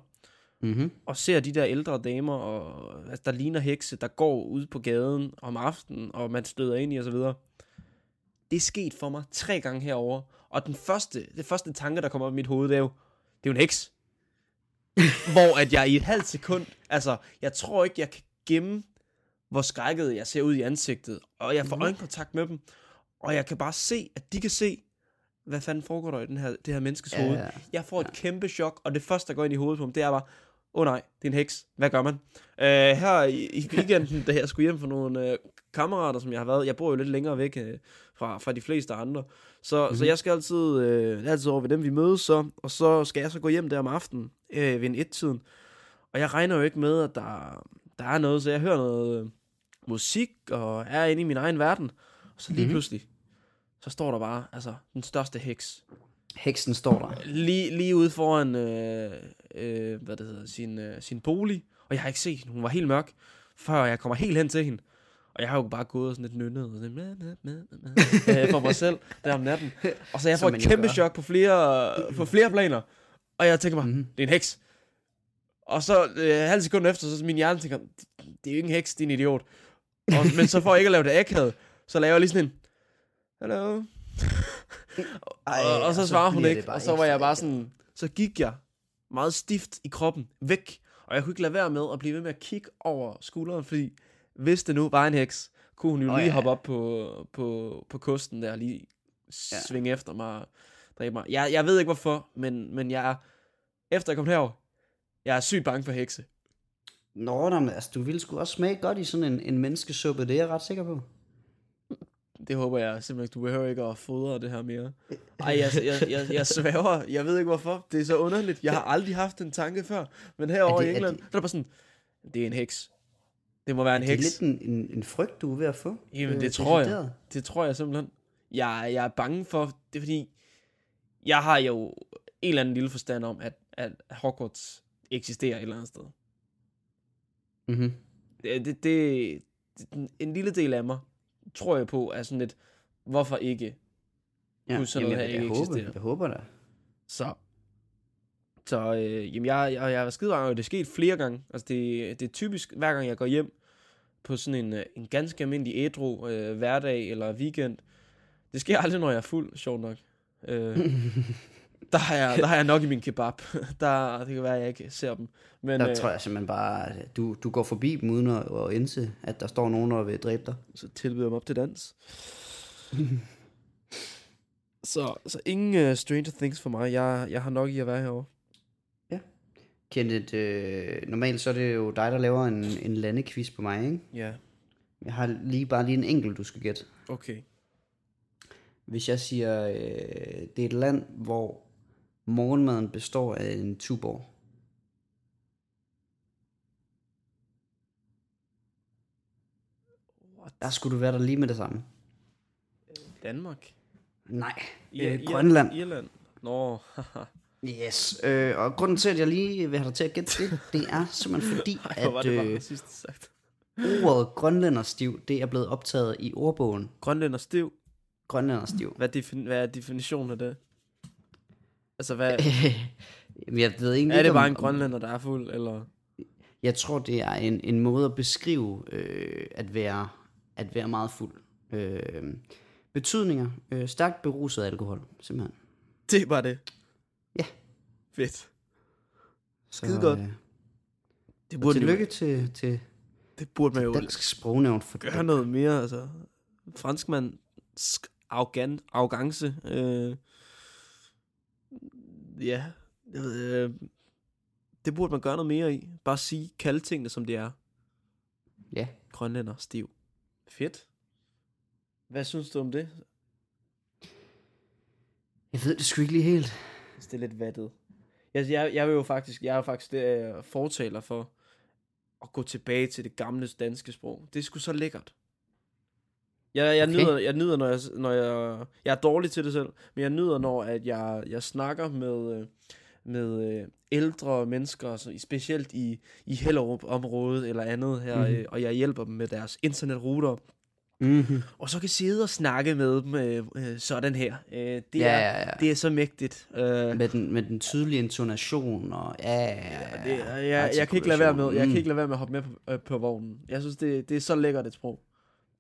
Mm-hmm.
og ser de der ældre damer, og, altså, der ligner hekse, der går ud på gaden om aftenen, og man støder ind i osv. Det er sket for mig tre gange herover, Og den første, det første tanke, der kommer op i mit hoved, det er jo, det er jo en heks. <laughs> Hvor at jeg i et halvt sekund, altså, jeg tror ikke, jeg kan gemme, hvor skrækket jeg ser ud i ansigtet. Og jeg får øjenkontakt med dem, og jeg kan bare se, at de kan se, hvad fanden foregår der i den her, det her menneskes
Ja,
hoved.
ja.
Jeg får et kæmpe chok, og det første, der går ind i hovedet på mig, det er bare, åh oh, nej, det er en heks. Hvad gør man? Uh, her i, i weekenden, da jeg skulle hjem for nogle uh, kammerater, som jeg har været, jeg bor jo lidt længere væk uh, fra, fra de fleste andre, så, mm-hmm. så jeg skal altid, er altid over ved dem, vi mødes så, og så skal jeg så gå hjem der om aftenen uh, ved en et-tiden. Og jeg regner jo ikke med, at der, der er noget, så jeg hører noget øh, musik, og er inde i min egen verden. Og så lige
Mhm.
mm-hmm. pludselig, så står der bare, altså, den største heks.
Heksen står der.
Lige, lige ude foran, øh, øh, hvad det hedder, sin, øh, sin bolig. Og jeg har ikke set hende, hun var helt mørk, før jeg kommer helt hen til hende. Og jeg har jo bare gået og sådan lidt nynnet, og sådan, mæ, mæ, mæ, mæ, øh, for mig selv, der om natten. Og så jeg får et kæmpe chok på flere, på flere planer. Og jeg tænker mig,
Mhm.
mm-hmm. det er en heks. Og så øh, halv sekund efter, så min hjerne tænker, det, er jo ikke en heks, din idiot. Og, men så for ikke at lave det akavet, så laver jeg lige sådan en, hello.
Ej,
og, og så svarer hun ikke, og så var jeg bare sådan, så gik jeg meget stift i kroppen, væk. Og jeg kunne ikke lade være med at blive ved med at kigge over skulderen, fordi hvis det nu var en heks, kunne hun jo
Åh,
lige
ja,
hoppe op på, på, på kosten der, og lige
Ja.
svinge efter mig og dræbe mig. Jeg, jeg ved ikke hvorfor, men, men jeg er, efter jeg kom herover, jeg er sygt bange for hekse.
Nå, nå, men altså, du ville sgu også smage godt i sådan en, en menneskesuppe, det er jeg ret sikker på.
Det håber jeg simpelthen, du behøver ikke at fodre det her mere. Ej, jeg, jeg, jeg, jeg sværger. Jeg ved ikke hvorfor. Det er så underligt. Jeg har aldrig haft en tanke før. Men herovre
Er det-
i
er
England,
det-
der er det bare sådan, det er en heks. Det må være en
Det er
heks.
lidt en, en, en frygt, du er ved at få.
Jamen,
øh,
det tror jeg. Det tror jeg simpelthen. Jeg, jeg er bange for, det er fordi, jeg har jo en eller anden lille forstand om, at, at Hogwarts eksisterer et eller andet sted.
Mhm.
Det, det, det, det, en lille del af mig, tror jeg på, er sådan lidt, hvorfor ikke?
Ja,
sådan
jamen,
noget
jeg,
her
jeg,
ikke
håber,
eksistere?
jeg håber da.
Så, så øh, jamen jeg, jeg, jeg har skide og det er sket flere gange. Altså det, det er typisk, hver gang jeg går hjem på sådan en, øh, en ganske almindelig ædru øh, hverdag eller weekend. Det sker aldrig, når jeg er fuld, sjovt nok. Øh, <laughs> der, har jeg, der har jeg nok i min kebab. <laughs> der, det kan være, at jeg ikke ser dem. Men
Der
øh,
tror jeg simpelthen bare, at du, du går forbi dem uden at, at indse, at der står nogen, der vil dræbe dig.
så tilbyder dem op til dans. <laughs> så, så ingen uh, Stranger Things for mig. Jeg, jeg har nok i at være herovre.
Kenneth, øh, normalt så er det jo dig, der laver en, en landequiz på mig, ikke?
Ja,
Jeg har lige bare lige en enkelt, du skal gætte.
okay.
Hvis jeg siger, øh, det er et land, hvor morgenmaden består af en tuborg.
What?
Der skulle du være der lige med det samme.
Danmark?
Nej,
I,
øh, Grønland.
Irland. Nå. <laughs>
Yes, øh, og grunden til, at jeg lige vil have dig til at gætte det, det er simpelthen fordi, <laughs>
Hvor var
at
det
øh,
sidste sagt.
ordet grønlænderstiv, det er blevet optaget i ordbogen
Grønlænder stiv.
grønlænderstiv.
Hvad, defin- hvad er definitionen af det? Altså, hvad, <laughs>
jeg ved ikke,
er det
om-
bare en grønlænder, der er fuld, eller?
Jeg tror, det er en, en måde at beskrive øh, at, være, at være meget fuld. Øh, betydninger. Øh, stærkt beruset alkohol, simpelthen.
Det var det.
Ja.
Fedt. Skide godt.
Øh,
Det burde,
tillykke
jo,
til, til
det burde man jo
Dansk Sprognævn for
gøre noget mere, altså. Franskmand, arrogant, arrogance. Øh, ja, jeg ved, øh, det burde man gøre noget mere i. Bare sige, kalde tingene, som det er.
Ja.
Grønlænder, stiv. Fedt. Hvad synes du om det?
Jeg ved det sgu ikke lige helt.
det er lidt vattet. Jeg, jeg, jeg vil jo faktisk, jeg er faktisk det, øh, fortaler for at gå tilbage til det gamle danske sprog. Det er sgu så lækkert. Jeg, jeg,
Okay.
nyder, jeg nyder, når jeg, når jeg, jeg er dårlig til det selv, men jeg nyder, når at jeg, jeg snakker med, øh, med øh, ældre mennesker, så, specielt i, i Hellerup-området eller andet her, mm. øh, og jeg hjælper dem med deres internetruter,
Mm-hmm.
og så kan sidde og snakke med dem øh, øh, sådan her. Øh, det,
Ja,
er,
ja, ja.
det er så mægtigt. Øh,
Med den, med den tydelige intonation, og ja, ja, ja,
det, jeg, jeg, jeg kan ikke lade være med, jeg kan
Mm.
ikke lade være med at hoppe med på, øh, på vognen. Jeg synes det, det er så lækkert et sprog.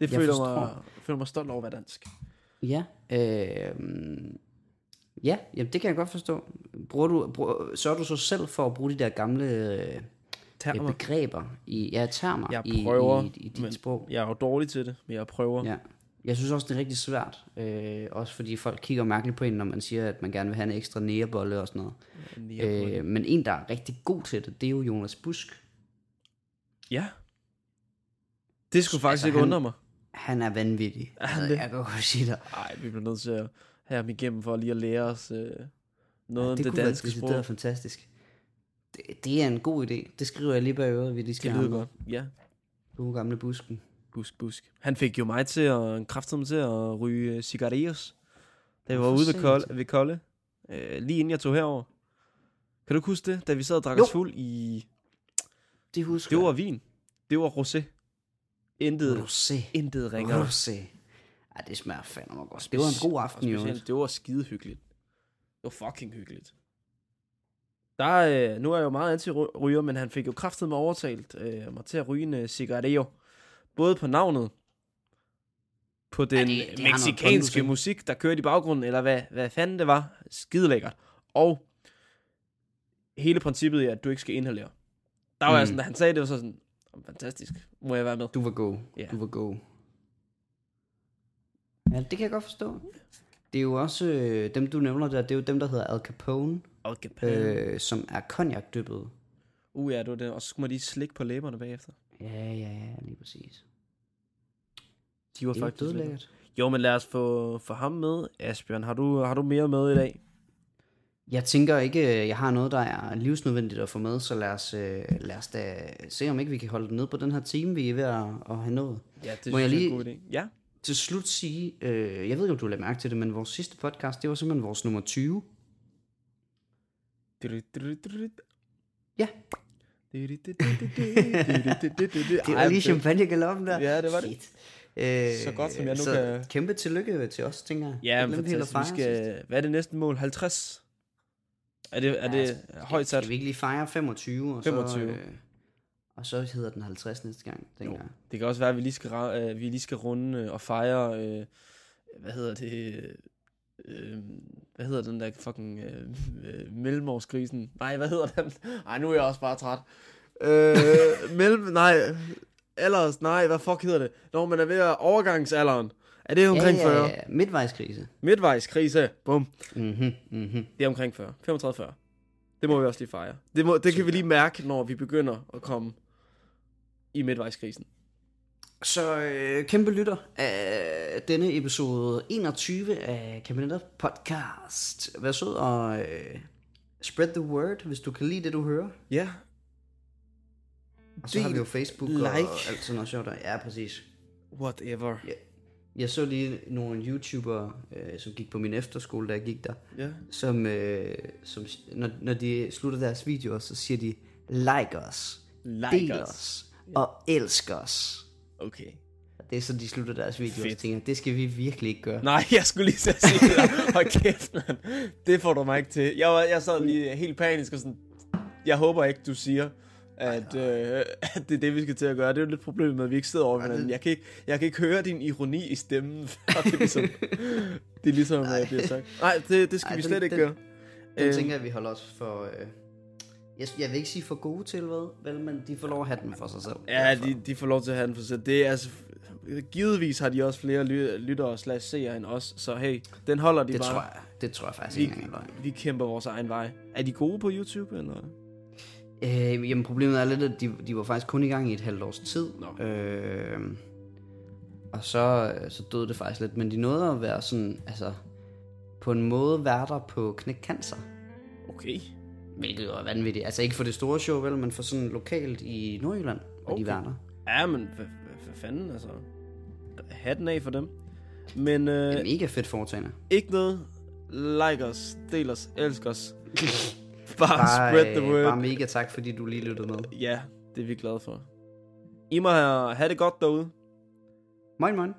Det
Jeg
føler
forstår.
mig, føler mig stolt over at være dansk.
Ja, øh, Ja, jamen, det kan jeg godt forstå. Bruger du, bruger, sørger du så selv for at bruge de der gamle øh,
Termer.
begreber, i, ja, termer
Jeg
i,
prøver,
i, i dit
men
sprog?
Jeg er jo dårlig til det, men jeg prøver.
Ja. Jeg synes også, det er rigtig svært. Øh, også fordi folk kigger mærkeligt på en, når man siger, at man gerne vil have en ekstra nærebolle og sådan noget.
Øh,
Øh, men en, der er rigtig god til det, det er jo Jonas Busk.
ja. Det skulle faktisk
Altså,
ikke
han-
undre mig.
Han er vanvittig.
Er han
altså,
det?
jeg kan godt sige dig.
Nej, vi bliver nødt til at have ham igennem for lige at lære os øh, noget om
det,
det danske sprog.
decideret fantastisk. Det, det er en god idé. Det skriver jeg lige bag øret, vi lige skal
Det lyder godt. Ja.
Gode gamle busken.
busk, busk. Han fik jo mig til at, kraftedeme til at ryge øh, cigarillos, da
Nå,
var ude ved. Kolde, ved Kolde. Øh, lige inden jeg tog herover. Kan du huske det, da vi sad og drak
Jo.
os fuld i...
Det husker
Det var vin. Det var rosé. Intet,
Rosé.
intet ringere.
Rosé. Ej, det smager fandme godt. Det var en god aften, jo.
Det var skide hyggeligt. Det var fucking hyggeligt. Der er, øh, nu er jeg jo meget anti-ryger, men han fik jo kraftet med overtalt øh, mig til at ryge en øh, cigarillo. Både på navnet, på den
det-
ja,
det noget
meksikanske musik, der kørte i baggrunden, eller hvad, hvad fanden det var. Skide lækkert. Og hele princippet i, at du ikke skal inhalere. Der var
Mm.
jeg sådan, da han sagde det, var så sådan, "Åh, fantastisk, må jeg være med.
Du var god.
Ja.
Du var god. Ja, det kan jeg godt forstå. Det er jo også, øh, dem du nævner der, det er jo dem, der hedder Al Capone,
Okay, øh.
øh, som er cognac-dyppet.
Uh ja, det var det. Og så skulle man lige slikke på læberne bagefter.
Ja, ja, ja, lige præcis.
De var
Det
faktisk
dødlækkert.
Jo, men lad os få, få ham med. Asbjørn, har du, har du mere med i dag?
Jeg tænker ikke, øh, jeg har noget, der er livsnødvendigt at få med, så lad os, øh, lad os da se, om ikke vi kan holde det ned på den her time, vi er ved at, at have nået.
Ja, det
Må jeg lige-
er en god idé. Ja.
Til slut sige, øh, jeg ved ikke, om du lagde mærke til det, men vores sidste podcast, det var simpelthen vores nummer 20. Ja.
Det
Det var lige champagnegaloppen der.
Ja, det var det.
Shit. Øh,
Så godt, som jeg nu
så
kan-
kæmpe tillykke til os, tænker jeg.
Ja, men fantastisk. Vi skal, hvad er det næste mål? 50? Er det, er det højt sat?
Skal vi ikke lige fejre 25? Og
25.
Så, øh, og så hedder den 50 næste gang, tænker jeg.
Det kan også være, at vi lige skal, øh, vi lige skal runde øh, og fejre, øh, hvad hedder det, øh, hvad hedder den der fucking øh, øh, mellemårskrisen? Nej, hvad hedder den? Nej, nu er jeg også bare træt. Øh, <laughs> mellem, nej, alders, nej, hvad fuck hedder det? Når man er ved at overgangsalderen. Er det omkring
ja,
40?
ja, ja. Midtvejskrise.
Midtvejskrise, bum.
Mhm, mhm.
Det er omkring 40. 35-40. Det må vi også lige fejre. Det, må, det kan vi lige mærke, når vi begynder at komme i midtvejskrisen.
Så øh, kæmpe lytter af denne episode 21 af Kabinetter Podcast. Vær sød og øh, spread the word, hvis du kan lide det, du hører.
Ja,
Og så har vi jo
Del,
Facebook
like.
og alt sådan noget sjovt. Ja, præcis.
whatever.
Ja. Jeg så lige nogle YouTubere, øh, som gik på min efterskole, da jeg gik der,
Ja.
som, øh, som når, når de slutter deres videoer, så siger de, like os,
Like
del
us.
os, og elsk os.
Okay.
Det er så, de slutter deres videoer,
Fedt.
så tænker det skal vi virkelig ikke gøre.
Nej, jeg skulle lige at sige det. Hold kæft, mand. Det får du mig ikke til. Jeg, var, jeg sad lige helt panisk og sådan, jeg håber ikke, du siger, at, øh, <laughs> at det er det, vi skal til at gøre. Det er jo lidt problemet med, at vi ikke sidder over hinanden. Jeg kan ikke, jeg kan ikke høre din ironi i stemmen, <laughs> før det er ligesom, det er ligesom øh, det er sagt. <laughs> Nej, det, det skal
Ej,
vi
den-
slet ikke
den-
gøre.
Den
Øh,
tænker jeg, vi holder os for... Øh, jeg, jeg vil ikke sige for gode til, hvad, vel, men de får lov at have den for sig selv.
Ja, de, de får lov til at have den for sig. Det er altså, givetvis har de også flere ly- lyttere slash seere end os, så hey, den holder de
det
bare.
tror jeg, det tror jeg faktisk
Vi,
ikke løgn.
vi kæmper vores egen vej. Er de gode på YouTube, eller?
Øh, jamen problemet er lidt, at de, de var faktisk kun i gang i et halvt års tid.
Nå.
Øh, og så, så døde det faktisk lidt. Men de nåede at være sådan, altså på en måde værter på Knæk Cancer.
Okay.
Hvilket er vanvittigt. Altså ikke for det store show, vel, men for sådan lokalt i Nordjylland, hvor
Okay.
de værter.
Ja, men hvad, hvad, fanden, altså. Hatten af for dem. Men
er
øh,
mega fedt foretagende.
ikke noget. Like os, del os, elsk os. <laughs> <laughs> Bare,
Bare,
spread the word.
bare mega tak, fordi du lige lyttede med.
Ja, det er vi glade for. I må have, have det godt derude.
Moin, moin.